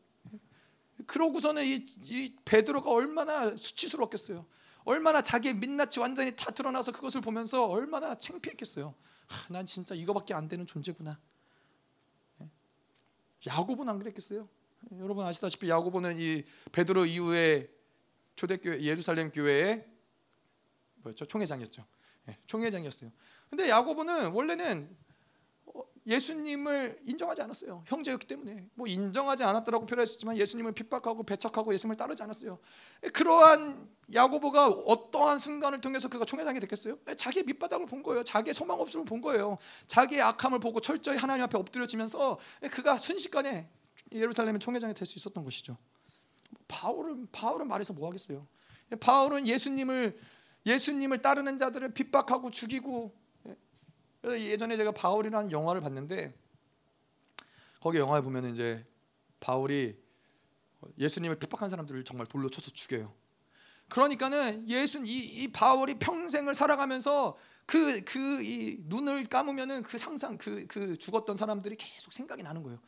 그러고서는 이, 이 베드로가 얼마나 수치스러웠겠어요. 얼마나 자기의 민낯이 완전히 다 드러나서 그것을 보면서 얼마나 창피했겠어요. 하, 난 진짜 이거밖에 안 되는 존재구나. 예? 야고보는 안 그랬겠어요? 예, 여러분 아시다시피 야고보는 이 베드로 이후에 초대교회 예루살렘 교회의 뭐였죠? 총회장이었죠. 예, 총회장이었어요. 근데 야고보는 원래는 예수님을 인정하지 않았어요. 형제였기 때문에 뭐 인정하지 않았다라고 표현했지만 예수님을 핍박하고 배척하고 예수님을 따르지 않았어요. 그러한 야고보가 어떠한 순간을 통해서 그가 총회장이 됐겠어요? 자기의 밑바닥을 본 거예요. 자기의 소망 없음을 본 거예요. 자기의 악함을 보고 철저히 하나님 앞에 엎드려지면서 그가 순식간에 예루살렘의 총회장이 될 수 있었던 것이죠. 바울은 바울은 말해서 뭐 하겠어요? 바울은 예수님을 예수님을 따르는 자들을 핍박하고 죽이고 예전에 제가 바울이라는 영화를 봤는데 거기 영화에 보면 이제 바울이 예수님을 핍박한 사람들을 정말 돌로 쳐서 죽여요. 그러니까는 예수 이, 이 바울이 평생을 살아가면서 그 그 이 눈을 감으면은 그 상상 그그 죽었던 사람들이 계속 생각이 나는 거예요.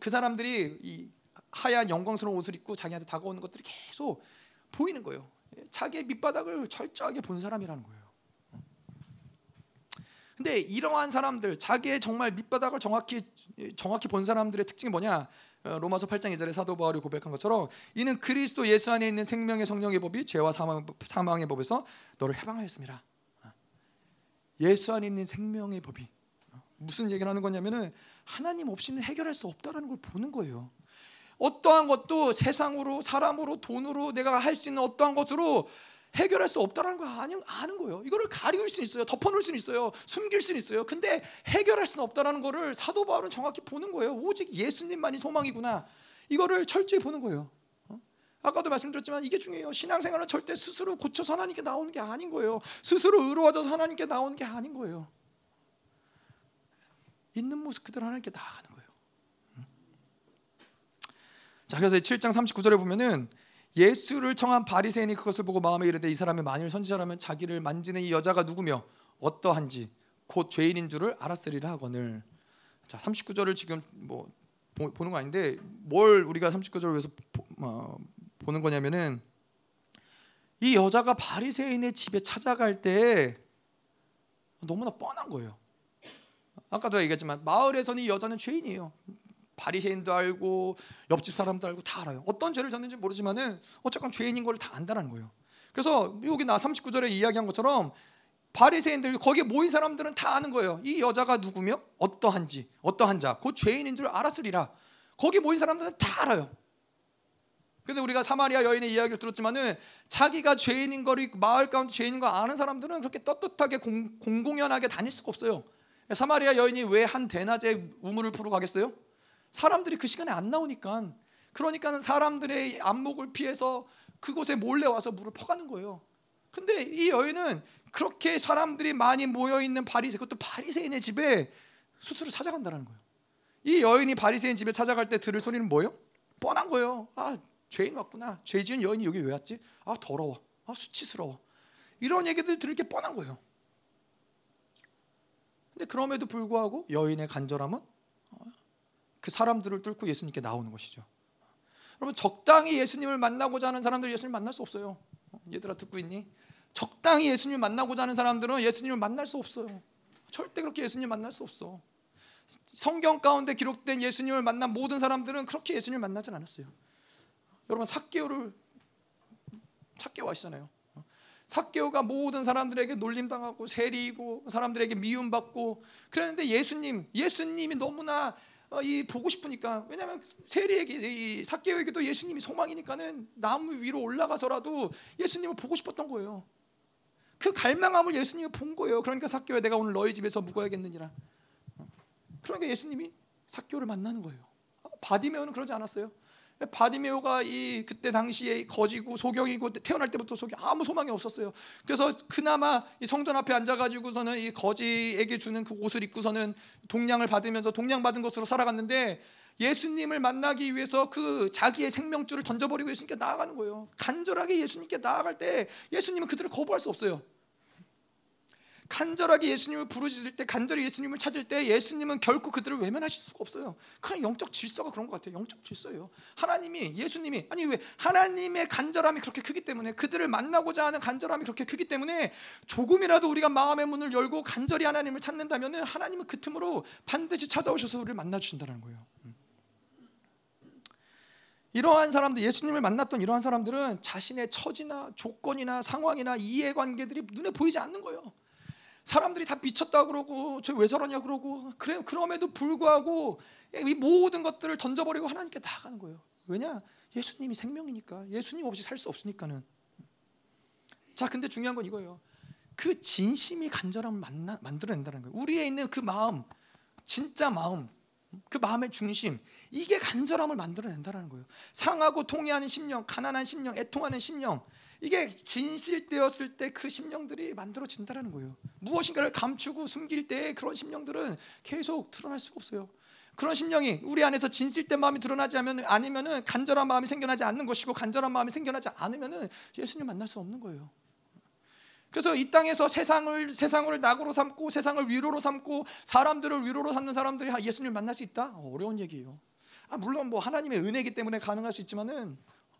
그 사람들이 이 하얀 영광스러운 옷을 입고 자기한테 다가오는 것들이 계속 보이는 거예요. 자기의 밑바닥을 철저하게 본 사람이라는 거예요. 근데 이러한 사람들 자기의 정말 밑바닥을 정확히 정확히 본 사람들의 특징이 뭐냐? 어, 로마서 8장 2절에 사도 바울이 고백한 것처럼 이는 그리스도 예수 안에 있는 생명의 성령의 법이 죄와 사망, 사망의 법에서 너를 해방하였습니다. 어. 예수 안에 있는 생명의 법이 어. 무슨 얘기를 하는 거냐면은 하나님 없이는 해결할 수 없다라는 걸 보는 거예요. 어떠한 것도 세상으로 사람으로 돈으로 내가 할 수 있는 어떠한 것으로 해결할 수 없다라는 걸 아는, 아는 거예요. 이거를 가리울 수 있어요. 덮어놓을 수 있어요. 숨길 수 있어요. 근데 해결할 수는 없다라는 거를 사도 바울은 정확히 보는 거예요. 오직 예수님만이 소망이구나. 이거를 철저히 보는 거예요. 어? 아까도 말씀드렸지만 이게 중요해요. 신앙생활은 절대 스스로 고쳐서 하나님께 나오는 게 아닌 거예요. 스스로 의로워져서 하나님께 나오는 게 아닌 거예요. 있는 모습 그대로 하나님께 나아가는 거예요. 자, 그래서 7장 39절에 보면은 예수를 청한 바리새인이 그것을 보고 마음에 이르되 이 사람이 만일 선지자라면 자기를 만지는 이 여자가 누구며 어떠한지 곧 죄인인 줄을 알았으리라 하거늘. 자, 39절을 지금 뭐 보 는 거 아닌데 뭘 우리가 39절을 위해서 보, 어, 보는 거냐면은 이 여자가 바리새인의 집에 찾아갈 때 너무나 뻔한 거예요. 아까도 얘기했지만 마을에서는 이 여자는 죄인이에요. 바리새인도 알고 옆집 사람도 알고 다 알아요. 어떤 죄를 졌는지 모르지만은 어쨌건 죄인인 걸 다 안다는 거예요. 그래서 여기 나 39절에 이야기한 것처럼 바리새인들 거기에 모인 사람들은 다 아는 거예요. 이 여자가 누구며 어떠한지 어떠한 자, 곧 죄인인 줄 알았으리라. 거기 모인 사람들은 다 알아요. 근데 우리가 사마리아 여인의 이야기를 들었지만은 자기가 죄인인 거를 마을 가운데 죄인인 거 아는 사람들은 그렇게 떳떳하게 공, 공공연하게 다닐 수가 없어요. 사마리아 여인이 왜 한 대낮에 우물을 풀어 가겠어요? 사람들이 그 시간에 안 나오니까 그러니까는 사람들의 안목을 피해서 그곳에 몰래 와서 물을 퍼가는 거예요. 근데 이 여인은 그렇게 사람들이 많이 모여 있는 바리새 그것도 바리새인의 집에 스스로 찾아간다는 거예요. 이 여인이 바리새인 집에 찾아갈 때 들을 소리는 뭐예요? 뻔한 거예요. 아 죄인 왔구나. 죄 지은 여인이 여기 왜 왔지? 아 더러워. 아 수치스러워. 이런 얘기들 들을 게 뻔한 거예요. 근데 그럼에도 불구하고 여인의 간절함은 그 사람들을 뚫고 예수님께 나오는 것이죠. 여러분 적당히 예수님을 만나고자 하는 사람들 예수님 만날 수 없어요. 얘들아 듣고 있니? 적당히 예수님을 만나고자 하는 사람들은 예수님을 만날 수 없어요. 절대 그렇게 예수님 만날 수 없어. 성경 가운데 기록된 예수님을 만난 모든 사람들은 그렇게 예수님을 만나지 않았어요. 여러분 사개오를 사개오 아시잖아요. 사개오가 모든 사람들에게 놀림당하고 세리고 사람들에게 미움받고 그랬는데 예수님 예수님이 너무나 어, 이 보고 싶으니까 왜냐하면 세리에게 이 사개오에게도 예수님이 소망이니까는 나무 위로 올라가서라도 예수님을 보고 싶었던 거예요. 그 갈망함을 예수님이 본 거예요. 그러니까 사개오야 내가 오늘 너희 집에서 묵어야겠느니라. 그러니까 예수님이 사개오를 만나는 거예요. 바디메오는 그러지 않았어요. 바디메오가 이 그때 당시에 거지고 소경이고 태어날 때부터 소경 아무 소망이 없었어요. 그래서 그나마 이 성전 앞에 앉아가지고서는 이 거지에게 주는 그 옷을 입고서는 동량을 받으면서 동량 받은 것으로 살아갔는데 예수님을 만나기 위해서 그 자기의 생명줄을 던져버리고 예수님께 나아가는 거예요. 간절하게 예수님께 나아갈 때 예수님은 그들을 거부할 수 없어요. 간절하게 예수님을 부르짖을 때 간절히 예수님을 찾을 때 예수님은 결코 그들을 외면하실 수가 없어요. 그냥 영적 질서가 그런 것 같아요. 영적 질서예요. 하나님이 예수님이 아니 왜 하나님의 간절함이 그렇게 크기 때문에 그들을 만나고자 하는 간절함이 그렇게 크기 때문에 조금이라도 우리가 마음의 문을 열고 간절히 하나님을 찾는다면 하나님은 그 틈으로 반드시 찾아오셔서 우리를 만나 주신다는 거예요. 음. 이러한 사람들 예수님을 만났던 이러한 사람들은 자신의 처지나 조건이나 상황이나 이해관계들이 눈에 보이지 않는 거예요. 사람들이 다 미쳤다 그러고 저 왜 저러냐 그러고 그래 그럼에도 불구하고 이 모든 것들을 던져버리고 하나님께 나아가는 거예요. 왜냐? 예수님이 생명이니까 예수님 없이 살 수 없으니까는. 자, 근데 중요한 건 이거예요. 그 진심이 간절함을 만나, 만들어낸다는 거예요. 우리에 있는 그 마음, 진짜 마음, 그 마음의 중심, 이게 간절함을 만들어낸다는 거예요. 상하고 통해하는 심령, 가난한 심령, 애통하는 심령, 이게 진실되었을 때 그 심령들이 만들어진다라는 거예요. 무엇인가를 감추고 숨길 때 그런 심령들은 계속 드러날 수가 없어요. 그런 심령이 우리 안에서 진실된 마음이 드러나지 않으면 아니면은 간절한 마음이 생겨나지 않는 것이고 간절한 마음이 생겨나지 않으면은 예수님 만날 수 없는 거예요. 그래서 이 땅에서 세상을 세상을 낙으로 삼고 세상을 위로로 삼고 사람들을 위로로 삼는 사람들이 예수님을 만날 수 있다? 어려운 얘기예요. 아, 물론 뭐 하나님의 은혜이기 때문에 가능할 수 있지만은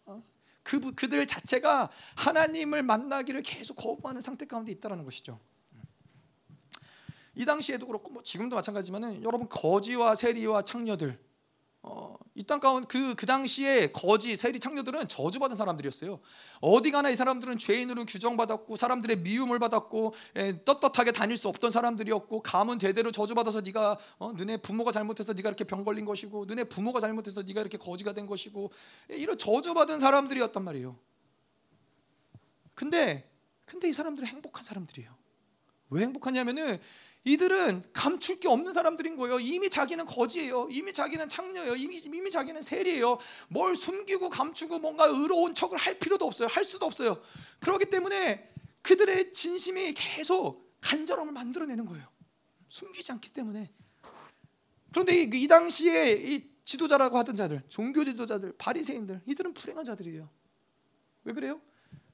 어, 그 그들 자체가 하나님을 만나기를 계속 거부하는 상태 가운데 있다라는 것이죠. 이 당시에도 그렇고 뭐 지금도 마찬가지지만은 여러분 거지와 세리와 창녀들 어, 이땅 가운데 그, 그 당시에 거지, 세리, 창녀들은 저주받은 사람들이었어요. 어디 가나 이 사람들은 죄인으로 규정받았고 사람들의 미움을 받았고 에, 떳떳하게 다닐 수 없던 사람들이었고 가문 대대로 저주받아서 네가 어, 너네 부모가 잘못해서 네가 이렇게 병 걸린 것이고 너네 부모가 잘못해서 네가 이렇게 거지가 된 것이고 에, 이런 저주받은 사람들이었단 말이에요. 근데 근데 이 사람들은 행복한 사람들이에요. 왜 행복하냐면은 이들은 감출 게 없는 사람들인 거예요. 이미 자기는 거지예요. 이미 자기는 창녀예요. 이미, 이미 자기는 세리예요. 뭘 숨기고 감추고 뭔가 의로운 척을 할 필요도 없어요. 할 수도 없어요. 그렇기 때문에 그들의 진심이 계속 간절함을 만들어내는 거예요. 숨기지 않기 때문에. 그런데 이, 이 당시에 이 지도자라고 하던 자들, 종교 지도자들, 바리새인들, 이들은 불행한 자들이에요. 왜 그래요?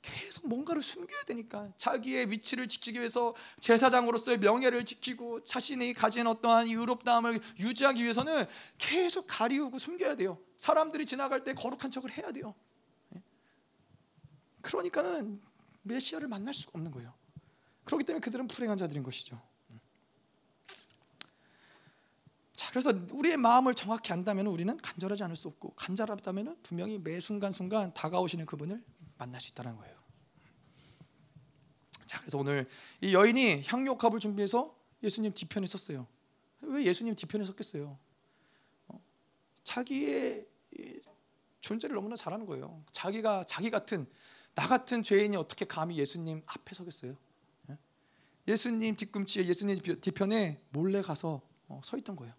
계속 뭔가를 숨겨야 되니까 자기의 위치를 지키기 위해서 제사장으로서의 명예를 지키고 자신이 가진 어떠한 의롭다함을 유지하기 위해서는 계속 가리우고 숨겨야 돼요. 사람들이 지나갈 때 거룩한 척을 해야 돼요. 예? 그러니까는 메시아를 만날 수가 없는 거예요. 그렇기 때문에 그들은 불행한 자들인 것이죠. 자, 그래서 우리의 마음을 정확히 안다면 우리는 간절하지 않을 수 없고 간절하다면 분명히 매 순간 순간 다가오시는 그분을 만날 수 있다는 거예요. 자, 그래서 오늘 이 여인이 향료값을 준비해서 예수님 뒤편에 섰어요. 왜 예수님 뒤편에 섰겠어요? 어, 자기의 존재를 너무나 잘하는 거예요. 자기가 자기 같은 나 같은 죄인이 어떻게 감히 예수님 앞에 서겠어요? 예? 예수님 뒤꿈치에 예수님 뒤편에 몰래 가서 어, 서 있던 거예요.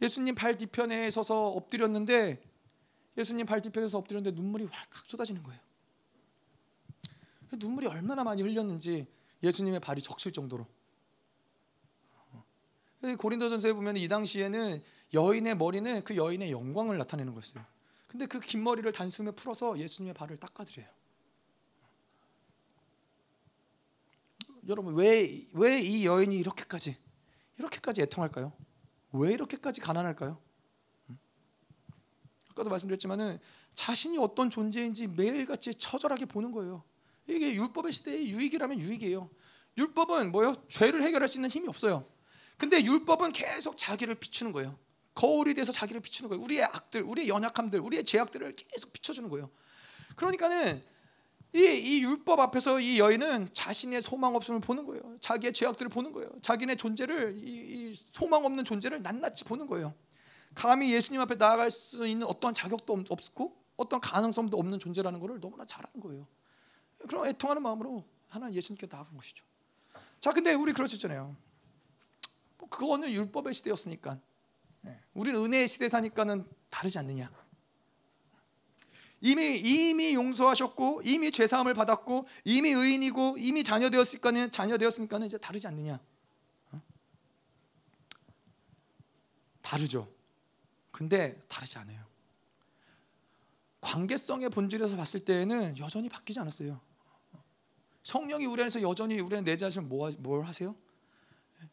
예수님 발 뒤편에 서서 엎드렸는데 예수님 발 뒤편에서 엎드렸는데 눈물이 활칵 쏟아지는 거예요. 눈물이 얼마나 많이 흘렸는지 예수님의 발이 적실 정도로. 고린도전서에 보면 이 당시에는 여인의 머리는 그 여인의 영광을 나타내는 거였어요. 근데 그 긴 머리를 단숨에 풀어서 예수님의 발을 닦아드려요. 여러분 왜 왜 이 여인이 이렇게까지 이렇게까지 애통할까요? 왜 이렇게까지 가난할까요? 아까도 말씀드렸지만은 자신이 어떤 존재인지 매일같이 처절하게 보는 거예요. 이게 율법의 시대의 유익이라면 유익이에요. 율법은 뭐요? 죄를 해결할 수 있는 힘이 없어요. 근데 율법은 계속 자기를 비추는 거예요. 거울이 돼서 자기를 비추는 거예요. 우리의 악들, 우리의 연약함들, 우리의 죄악들을 계속 비춰주는 거예요. 그러니까는 이, 이 율법 앞에서 이 여인은 자신의 소망 없음을 보는 거예요. 자기의 죄악들을 보는 거예요. 자기네 존재를 이, 이 소망 없는 존재를 낱낱이 보는 거예요. 감히 예수님 앞에 나아갈 수 있는 어떤 자격도 없고 어떤 가능성도 없는 존재라는 것을 너무나 잘 아는 거예요. 그럼 애통하는 마음으로 하나님 예수님께 나아간 것이죠. 자, 근데 우리 그러셨잖아요. 뭐 그거는 율법의 시대였으니까. 네. 우리는 은혜의 시대 사니까는 다르지 않느냐. 이미 이미 용서하셨고 이미 죄 사함을 받았고 이미 의인이고 이미 자녀 되었으니까는 자녀 되었으니까는 이제 다르지 않느냐. 어? 다르죠. 근데 다르지 않아요. 관계성의 본질에서 봤을 때에는 여전히 바뀌지 않았어요. 성령이 우리 안에서 여전히 우리 안에 내재하시면 뭐, 뭘 하세요?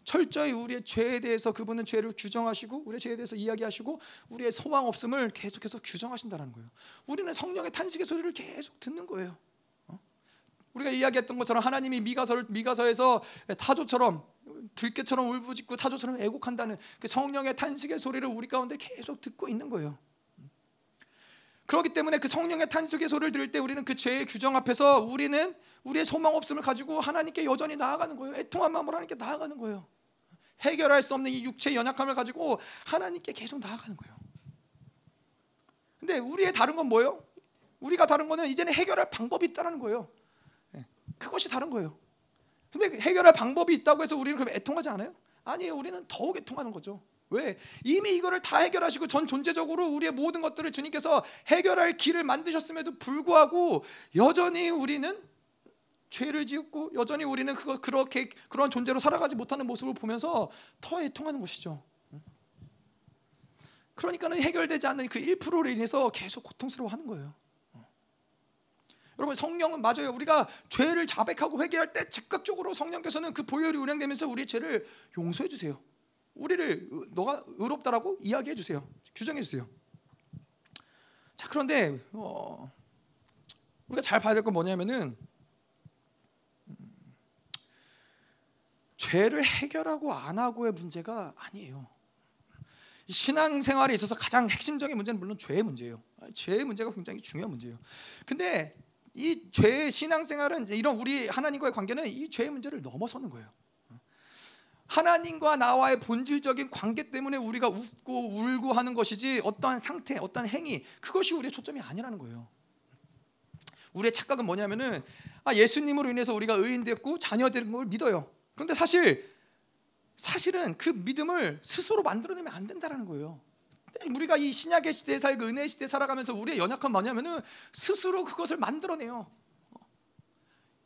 철저히 우리의 죄에 대해서 그분은 죄를 규정하시고 우리의 죄에 대해서 이야기하시고 우리의 소망 없음을 계속해서 규정하신다는 거예요. 우리는 성령의 탄식의 소리를 계속 듣는 거예요. 어? 우리가 이야기했던 것처럼 하나님이 미가서 미가서에서 타조처럼 들깨처럼 울부짖고 타조처럼 애곡한다는 그 성령의 탄식의 소리를 우리 가운데 계속 듣고 있는 거예요. 그렇기 때문에 그 성령의 탄식의 소리를 들을 때 우리는 그 죄의 규정 앞에서 우리는 우리의 소망 없음을 가지고 하나님께 여전히 나아가는 거예요. 애통한 마음으로 하나님께 나아가는 거예요. 해결할 수 없는 이 육체의 연약함을 가지고 하나님께 계속 나아가는 거예요. 근데 우리의 다른 건 뭐예요? 우리가 다른 거는 이제는 해결할 방법이 있다는 거예요. 예, 그것이 다른 거예요. 근데 해결할 방법이 있다고 해서 우리는 그럼 애통하지 않아요? 아니에요. 우리는 더욱 애통하는 거죠. 왜? 이미 이거를 다 해결하시고 전 존재적으로 우리의 모든 것들을 주님께서 해결할 길을 만드셨음에도 불구하고 여전히 우리는 죄를 지었고 여전히 우리는 그거 그렇게 그런 존재로 살아가지 못하는 모습을 보면서 더 애통하는 것이죠. 그러니까는 해결되지 않는 그 1%로 인해서 계속 고통스러워하는 거예요. 여러분 성령은 맞아요. 우리가 죄를 자백하고 회개할 때 즉각적으로 성령께서는 그 보혈이 운행되면서 우리의 죄를 용서해 주세요. 우리를 너가 의롭다라고 이야기해 주세요. 규정해 주세요. 자 그런데 어, 우리가 잘 봐야 될 건 뭐냐면은 음, 죄를 해결하고 안 하고의 문제가 아니에요. 신앙생활에 있어서 가장 핵심적인 문제는 물론 죄의 문제예요. 죄의 문제가 굉장히 중요한 문제예요. 근데 이 죄의 신앙생활은 이런 우리 하나님과의 관계는 이 죄의 문제를 넘어서는 거예요. 하나님과 나와의 본질적인 관계 때문에 우리가 웃고 울고 하는 것이지 어떠한 상태, 어떠한 행위 그것이 우리의 초점이 아니라는 거예요. 우리의 착각은 뭐냐면은 아, 예수님으로 인해서 우리가 의인 됐고 자녀된 걸 믿어요. 그런데 사실 사실은 그 믿음을 스스로 만들어내면 안 된다라는 거예요. 우리가 이 신약의 시대에 살고 은혜 시대에 살아가면서 우리의 연약함 뭐냐면은 스스로 그것을 만들어내요.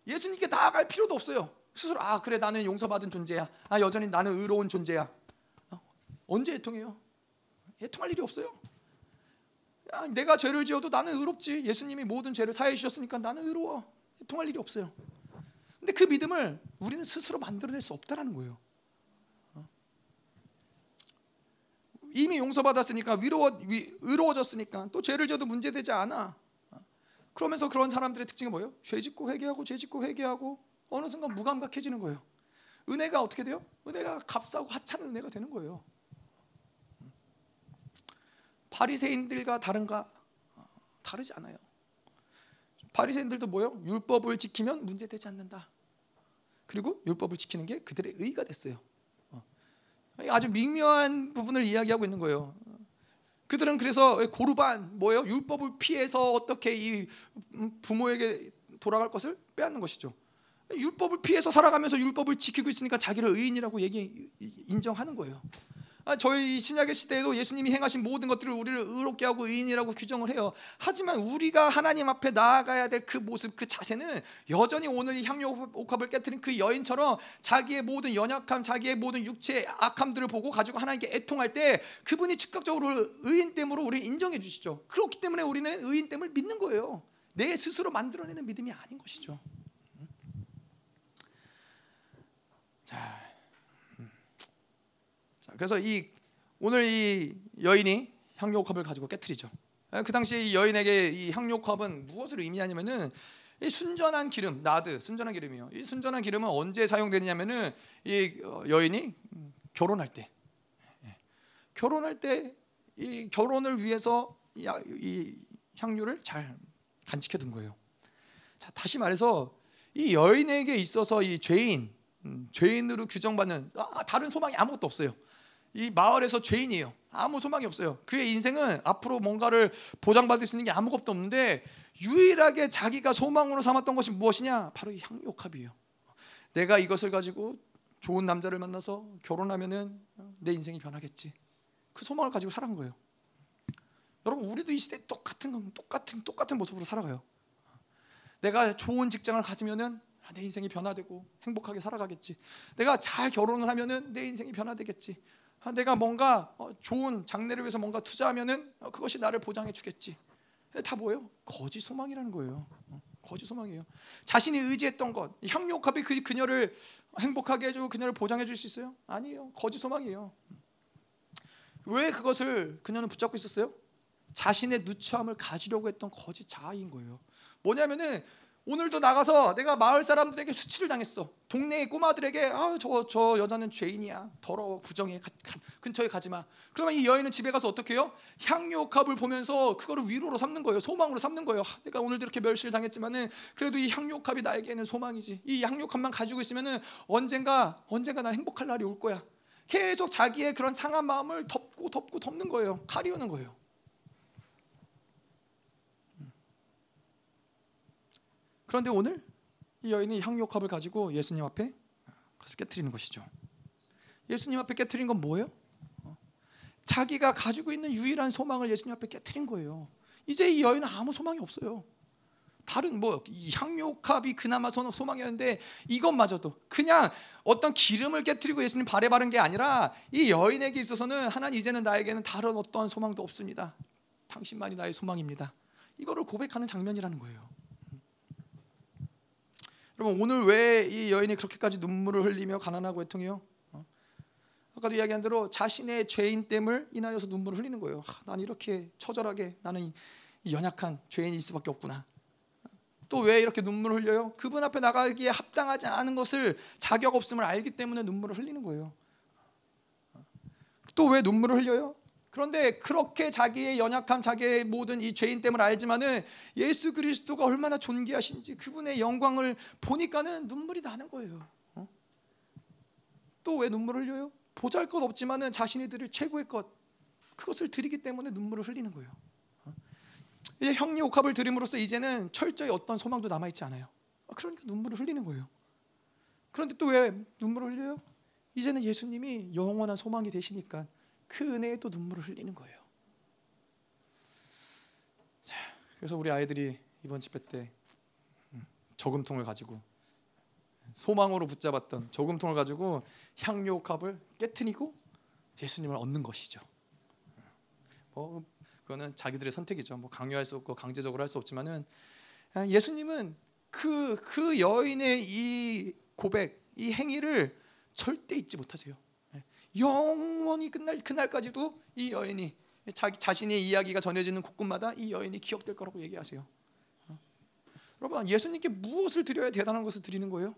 예수님께 나아갈 필요도 없어요. 스스로 아 그래 나는 용서받은 존재야. 아 여전히 나는 의로운 존재야. 어? 언제 애통해요? 애통할 일이 없어요. 야, 내가 죄를 지어도 나는 의롭지. 예수님이 모든 죄를 사해 주셨으니까 나는 의로워. 애통할 일이 없어요. 근데 그 믿음을 우리는 스스로 만들어낼 수 없다라는 거예요. 어? 이미 용서받았으니까 위로워, 위, 의로워졌으니까 또 죄를 지어도 문제되지 않아. 어? 그러면서 그런 사람들의 특징이 뭐예요? 죄 짓고 회개하고 죄 짓고 회개하고 어느 순간 무감각해지는 거예요. 은혜가 어떻게 돼요? 은혜가 값싸고 하찮은 은혜가 되는 거예요. 바리새인들과 다른가? 다르지 않아요. 바리새인들도 뭐요? 율법을 지키면 문제되지 않는다. 그리고 율법을 지키는 게 그들의 의가 됐어요. 어. 아주 미묘한 부분을 이야기하고 있는 거예요. 그들은 그래서 고르반 뭐예요? 율법을 피해서 어떻게 이 부모에게 돌아갈 것을 빼앗는 것이죠. 율법을 피해서 살아가면서 율법을 지키고 있으니까 자기를 의인이라고 얘기 인정하는 거예요. 아, 저희 신약의 시대에도 예수님이 행하신 모든 것들을 우리를 의롭게 하고 의인이라고 규정을 해요. 하지만 우리가 하나님 앞에 나아가야 될 그 모습, 그 자세는 여전히 오늘 이 향료 옥합을 깨뜨린 그 여인처럼 자기의 모든 연약함, 자기의 모든 육체의 악함들을 보고 가지고 하나님께 애통할 때 그분이 즉각적으로 의인됨으로 우리 인정해 주시죠. 그렇기 때문에 우리는 의인됨을 믿는 거예요. 내 스스로 만들어내는 믿음이 아닌 것이죠. 자, 그래서 이 오늘 이 여인이 향료컵을 가지고 깨뜨리죠. 그 당시 이 여인에게 이 향료컵은 무엇을 의미하냐면은 이 순전한 기름, 나드, 순전한 기름이요. 이 순전한 기름은 언제 사용되느냐면은 이 어, 여인이 결혼할 때, 예. 결혼할 때 이 결혼을 위해서 이 향유를 잘 간직해 둔 거예요. 자, 다시 말해서 이 여인에게 있어서 이 죄인, 음, 죄인으로 규정받는 아, 다른 소망이 아무것도 없어요. 이 마을에서 죄인이에요. 아무 소망이 없어요. 그의 인생은 앞으로 뭔가를 보장받을 수 있는 게 아무것도 없는데 유일하게 자기가 소망으로 삼았던 것이 무엇이냐? 바로 이 향료컵이에요. 내가 이것을 가지고 좋은 남자를 만나서 결혼하면은 내 인생이 변하겠지. 그 소망을 가지고 살아간 거예요. 여러분 우리도 이 시대에 똑같은 똑같은 똑같은 모습으로 살아가요. 내가 좋은 직장을 가지면은 내 인생이 변화되고 행복하게 살아가겠지. 내가 잘 결혼을 하면은 내 인생이 변화되겠지. 아, 내가 뭔가 어, 좋은 장래를 위해서 뭔가 투자하면은 어, 그것이 나를 보장해 주겠지. 다 뭐예요? 거짓 소망이라는 거예요. 어, 거짓 소망이에요. 자신이 의지했던 것, 향료컵이 그 그녀를 행복하게 해주고 그녀를 보장해 줄 수 있어요? 아니에요. 거짓 소망이에요. 왜 그것을 그녀는 붙잡고 있었어요? 자신의 누추함을 가지려고 했던 거짓 자아인 거예요. 뭐냐면은 오늘도 나가서 내가 마을 사람들에게 수치를 당했어. 동네의 꼬마들에게 아저저 저 여자는 죄인이야. 더러워 부정해. 가, 가, 근처에 가지 마. 그러면 이 여인은 집에 가서 어떻게 해요? 향료컵을 보면서 그거를 위로로 삼는 거예요. 소망으로 삼는 거예요. 하, 내가 오늘도 이렇게 멸시를 당했지만은 그래도 이 향료컵이 나에게는 소망이지. 이 향료컵만 가지고 있으면은 언젠가 언젠가 나 행복할 날이 올 거야. 계속 자기의 그런 상한 마음을 덮고 덮고 덮는 거예요. 가리우는 거예요. 그런데 오늘 이 여인이 향료컵을 가지고 예수님 앞에 그래서 깨뜨리는 것이죠. 예수님 앞에 깨뜨린 건 뭐예요? 자기가 가지고 있는 유일한 소망을 예수님 앞에 깨뜨린 거예요. 이제 이 여인은 아무 소망이 없어요. 다른 뭐 향료컵이 그나마 소망이었는데 이것마저도 그냥 어떤 기름을 깨뜨리고 예수님 발에 바른 게 아니라 이 여인에게 있어서는 하나님 이제는 나에게는 다른 어떠한 소망도 없습니다. 당신만이 나의 소망입니다. 이거를 고백하는 장면이라는 거예요. 여러분 오늘 왜 이 여인이 그렇게까지 눈물을 흘리며 가난하고 애통해요? 어? 아까도 이야기한 대로 자신의 죄인 됨을 인하여서 눈물을 흘리는 거예요. 아, 난 이렇게 처절하게 나는 연약한 죄인일 수밖에 없구나. 또 왜 이렇게 눈물을 흘려요? 그분 앞에 나가기에 합당하지 않은 것을 자격 없음을 알기 때문에 눈물을 흘리는 거예요. 또 왜 눈물을 흘려요? 그런데 그렇게 자기의 연약함, 자기의 모든 이 죄인 됨을 알지만은 예수 그리스도가 얼마나 존귀하신지 그분의 영광을 보니까는 눈물이 나는 거예요. 어? 또왜 눈물을 흘려요? 보잘 것 없지만은 자신이 드릴 최고의 것 그것을 드리기 때문에 눈물을 흘리는 거예요. 어? 이제 형리 옥합을 드림으로써 이제는 철저히 어떤 소망도 남아 있지 않아요. 그러니까 눈물을 흘리는 거예요. 그런데 또 왜 눈물을 흘려요? 이제는 예수님이 영원한 소망이 되시니까 그 은혜에 또 눈물을 흘리는 거예요. 자, 그래서 우리 아이들이 이번 집회 때 음, 저금통을 가지고 소망으로 붙잡았던 저금통을 가지고 향료컵을 깨트리고 예수님을 얻는 것이죠. 뭐 그거는 자기들의 선택이죠. 뭐 강요할 수 없고 강제적으로 할 수 없지만은 아, 예수님은 그그 그 여인의 이 고백, 이 행위를 절대 잊지 못하세요. 영원히 끝날 그날까지도 이 여인이 자기 자신의 이야기가 전해지는 곳곳마다 이 여인이 기억될 거라고 얘기하세요. 어? 여러분 예수님께 무엇을 드려야 대단한 것을 드리는 거예요?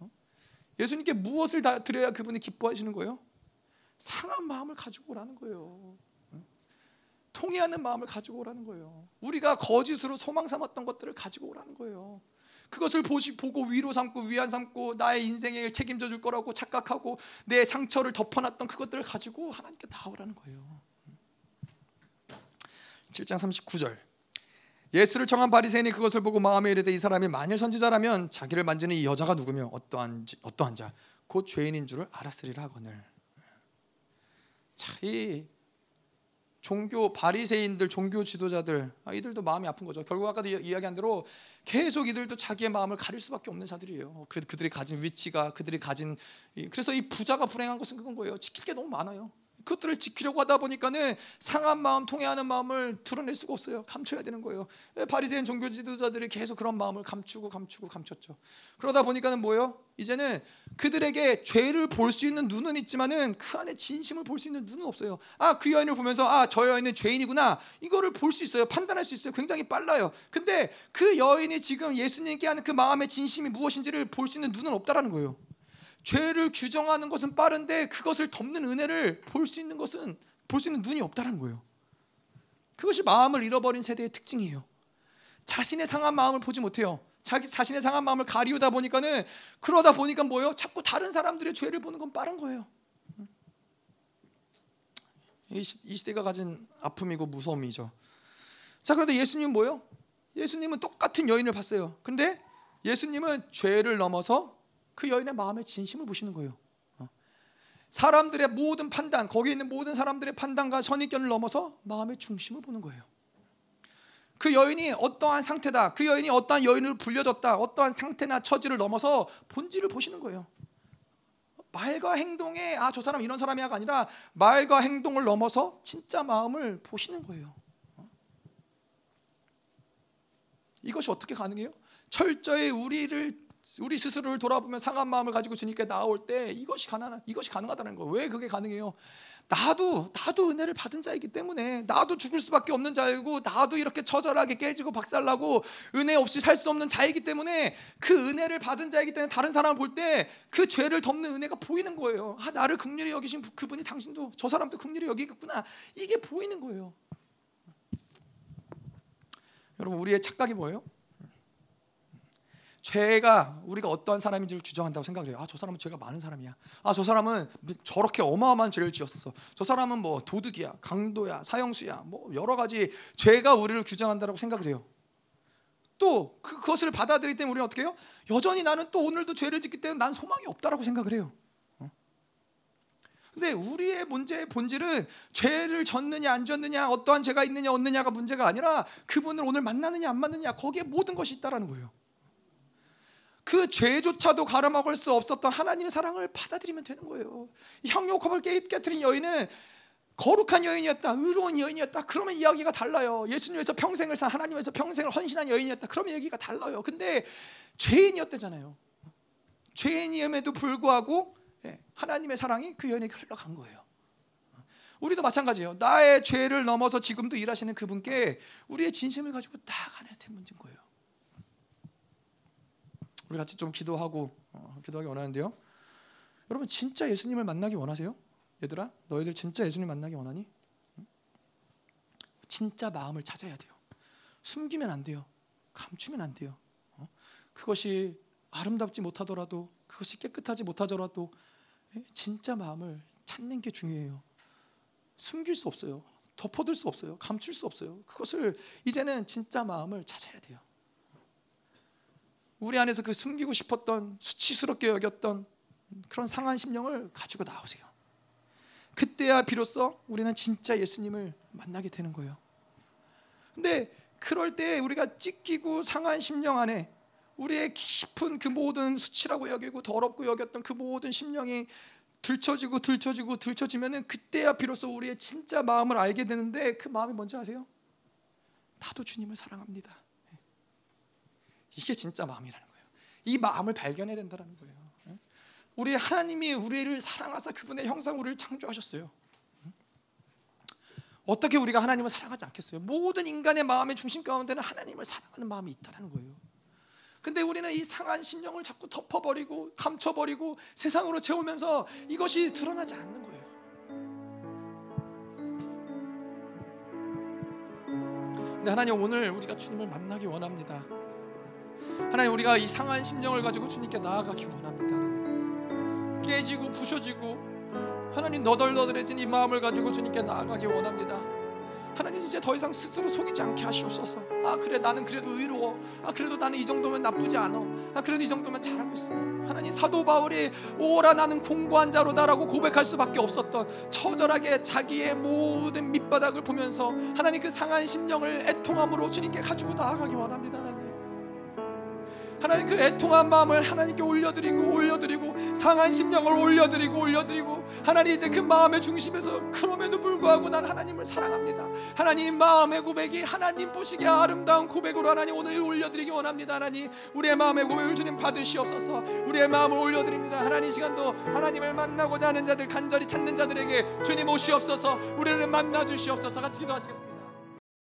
어? 예수님께 무엇을 다 드려야 그분이 기뻐하시는 거예요? 상한 마음을 가지고 오라는 거예요. 어? 통해하는 마음을 가지고 오라는 거예요. 우리가 거짓으로 소망 삼았던 것들을 가지고 오라는 거예요. 그것을 보시, 보고 위로 삼고 위안 삼고 나의 인생을 책임져 줄 거라고 착각하고 내 상처를 덮어놨던 그것들을 가지고 하나님께 나오라는 거예요. 7장 39절 예수를 청한 바리새인이 그것을 보고 마음에 이르되 이 사람이 만일 선지자라면 자기를 만지는 이 여자가 누구며 어떠한 어떠한 자 곧 죄인인 줄을 알았으리라 하거늘. 이 종교 바리새인들, 종교 지도자들 아, 이들도 마음이 아픈 거죠. 결국 아까도 이야기한 대로 계속 이들도 자기의 마음을 가릴 수밖에 없는 자들이에요. 그, 그들이 가진 위치가 그들이 가진 그래서 이 부자가 불행한 것은 그건 거예요. 지킬 게 너무 많아요. 그것들을 지키려고 하다 보니까는 상한 마음, 통해하는 마음을 드러낼 수가 없어요. 감춰야 되는 거예요. 예, 바리새인 종교 지도자들이 계속 그런 마음을 감추고 감추고 감췄죠. 그러다 보니까는 뭐예요? 이제는 그들에게 죄를 볼 수 있는 눈은 있지만은 그 안에 진심을 볼 수 있는 눈은 없어요. 아, 그 여인을 보면서 아, 저 여인은 죄인이구나. 이거를 볼 수 있어요. 판단할 수 있어요. 굉장히 빨라요. 근데 그 여인이 지금 예수님께 하는 그 마음의 진심이 무엇인지를 볼 수 있는 눈은 없다라는 거예요. 죄를 규정하는 것은 빠른데 그것을 덮는 은혜를 볼 수 있는 것은 볼 수 있는 눈이 없다는 거예요. 그것이 마음을 잃어버린 세대의 특징이에요. 자신의 상한 마음을 보지 못해요. 자기 자신의 상한 마음을 가리우다 보니까는 그러다 보니까 뭐요? 자꾸 다른 사람들의 죄를 보는 건 빠른 거예요. 이, 시대가 가진 아픔이고 무서움이죠. 자, 그런데 예수님은 뭐요? 예수님은 똑같은 여인을 봤어요. 근데 예수님은 죄를 넘어서 그 여인의 마음의 진심을 보시는 거예요. 어. 사람들의 모든 판단, 거기 있는 모든 사람들의 판단과 선입견을 넘어서 마음의 중심을 보는 거예요. 그 여인이 어떠한 상태다, 그 여인이 어떠한 여인을 불려졌다, 어떠한 상태나 처지를 넘어서 본질을 보시는 거예요. 말과 행동에 아 저 사람 이런 사람이야가 아니라 말과 행동을 넘어서 진짜 마음을 보시는 거예요. 어. 이것이 어떻게 가능해요? 철저히 우리를 우리 스스로를 돌아보면 상한 마음을 가지고 주님께 나올 때 이것이 가능한 이것이 가능하다는 거. 왜 그게 가능해요? 나도 나도 은혜를 받은 자이기 때문에 나도 죽을 수밖에 없는 자이고 나도 이렇게 처절하게 깨지고 박살나고 은혜 없이 살 수 없는 자이기 때문에 그 은혜를 받은 자이기 때문에 다른 사람을 볼 때 그 죄를 덮는 은혜가 보이는 거예요. 아 나를 극렬히 여기신 그분이 당신도 저 사람도 극렬히 여기겠구나. 이게 보이는 거예요. 여러분 우리의 착각이 뭐예요? 죄가 우리가 어떠한 사람인지를 규정한다고 생각을 해요. 아, 저 사람은 죄가 많은 사람이야. 아, 저 사람은 저렇게 어마어마한 죄를 지었어. 저 사람은 뭐 도둑이야, 강도야, 사형수야. 뭐 여러 가지 죄가 우리를 규정한다고 생각을 해요. 또 그, 그것을 받아들이기 때문에 우리는 어떻게 해요? 여전히 나는 또 오늘도 죄를 짓기 때문에 난 소망이 없다라고 생각을 해요. 어? 근데 우리의 문제의 본질은 죄를 졌느냐 안 졌느냐 어떠한 죄가 있느냐 없느냐가 문제가 아니라 그분을 오늘 만나느냐 안 만나느냐 거기에 모든 것이 있다라는 거예요. 그 죄조차도 가려먹을 수 없었던 하나님의 사랑을 받아들이면 되는 거예요. 향료컵을 깨뜨린 여인은 거룩한 여인이었다, 의로운 여인이었다. 그러면 이야기가 달라요. 예수님에서 평생을 산 하나님에서 평생을 헌신한 여인이었다. 그러면 얘기가 달라요. 근데 죄인이었대잖아요. 죄인임에도 불구하고 예, 하나님의 사랑이 그 여인에게 흘러간 거예요. 우리도 마찬가지예요. 나의 죄를 넘어서 지금도 일하시는 그분께 우리의 진심을 가지고 나아가는 문제인 거예요. 우리 같이 좀 기도하고 어, 기도하기 원하는데요. 여러분 진짜 예수님을 만나기 원하세요? 얘들아, 너희들 진짜 예수님 만나기 원하니? 진짜 마음을 찾아야 돼요. 숨기면 안 돼요. 감추면 안 돼요. 어? 그것이 아름답지 못하더라도 그것이 깨끗하지 못하더라도 예? 진짜 마음을 찾는 게 중요해요. 숨길 수 없어요. 덮어둘 수 없어요. 감출 수 없어요. 그것을 이제는 진짜 마음을 찾아야 돼요. 우리 안에서 그 숨기고 싶었던 수치스럽게 여겼던 그런 상한 심령을 가지고 나오세요. 그때야 비로소 우리는 진짜 예수님을 만나게 되는 거예요. 근데 그럴 때 우리가 찢기고 상한 심령 안에 우리의 깊은 그 모든 수치라고 여기고 더럽고 여겼던 그 모든 심령이 들춰지고 들춰지고 들춰지면은 그때야 비로소 우리의 진짜 마음을 알게 되는데 그 마음이 뭔지 아세요? 나도 주님을 사랑합니다. 이게 진짜 마음이라는 거예요. 이 마음을 발견해야 된다는 거예요. 예? 우리 하나님이 우리를 사랑하사 그분의 형상 우리를 창조하셨어요. 어떻게 우리가 하나님을 사랑하지 않겠어요? 모든 인간의 마음의 중심 가운데는 하나님을 사랑하는 마음이 있다는 거예요. 근데 우리는 이 상한 심령을 자꾸 덮어버리고 감춰버리고 세상으로 채우면서 이것이 드러나지 않는 거예요. 근데 하나님 오늘 우리가 주님을 만나기 원합니다. 하나님 우리가 이 상한 심령을 가지고 주님께 나아가기 원합니다. 하나님. 깨지고 부셔지고 하나님 너덜너덜해진 이 마음을 가지고 주님께 나아가기 원합니다. 하나님 이제 더 이상 스스로 속이지 않게 하시옵소서. 아 그래 나는 그래도 의로워. 아 그래도 나는 이 정도면 나쁘지 않아. 아 그래도 이 정도면 잘하고 있어. 하나님 사도 바울이 오라 나는 공고한 자로다라고 고백할 수밖에 없었던 처절하게 자기의 모든 밑바닥을 보면서 하나님 그 상한 심령을 애통함으로 주님께 가지고 나아가기 원합니다. 하나님. 그 애통한 마음을 하나님께 올려드리고 올려드리고 상한 심령을 올려드리고 올려드리고 하나님 이제 그 마음의 중심에서 그럼에도 불구하고 난 하나님을 사랑합니다. 하나님 마음의 고백이 하나님 보시기에 아름다운 고백으로 하나님 오늘 올려드리기 원합니다. 하나님 우리의 마음의 고백을 주님 받으시옵소서. 우리의 마음을 올려드립니다. 하나님 이 시간도 하나님을 만나고자 하는 자들 간절히 찾는 자들에게 주님 오시옵소서. 우리를 만나 주시옵소서. 같이 기도하시겠습니다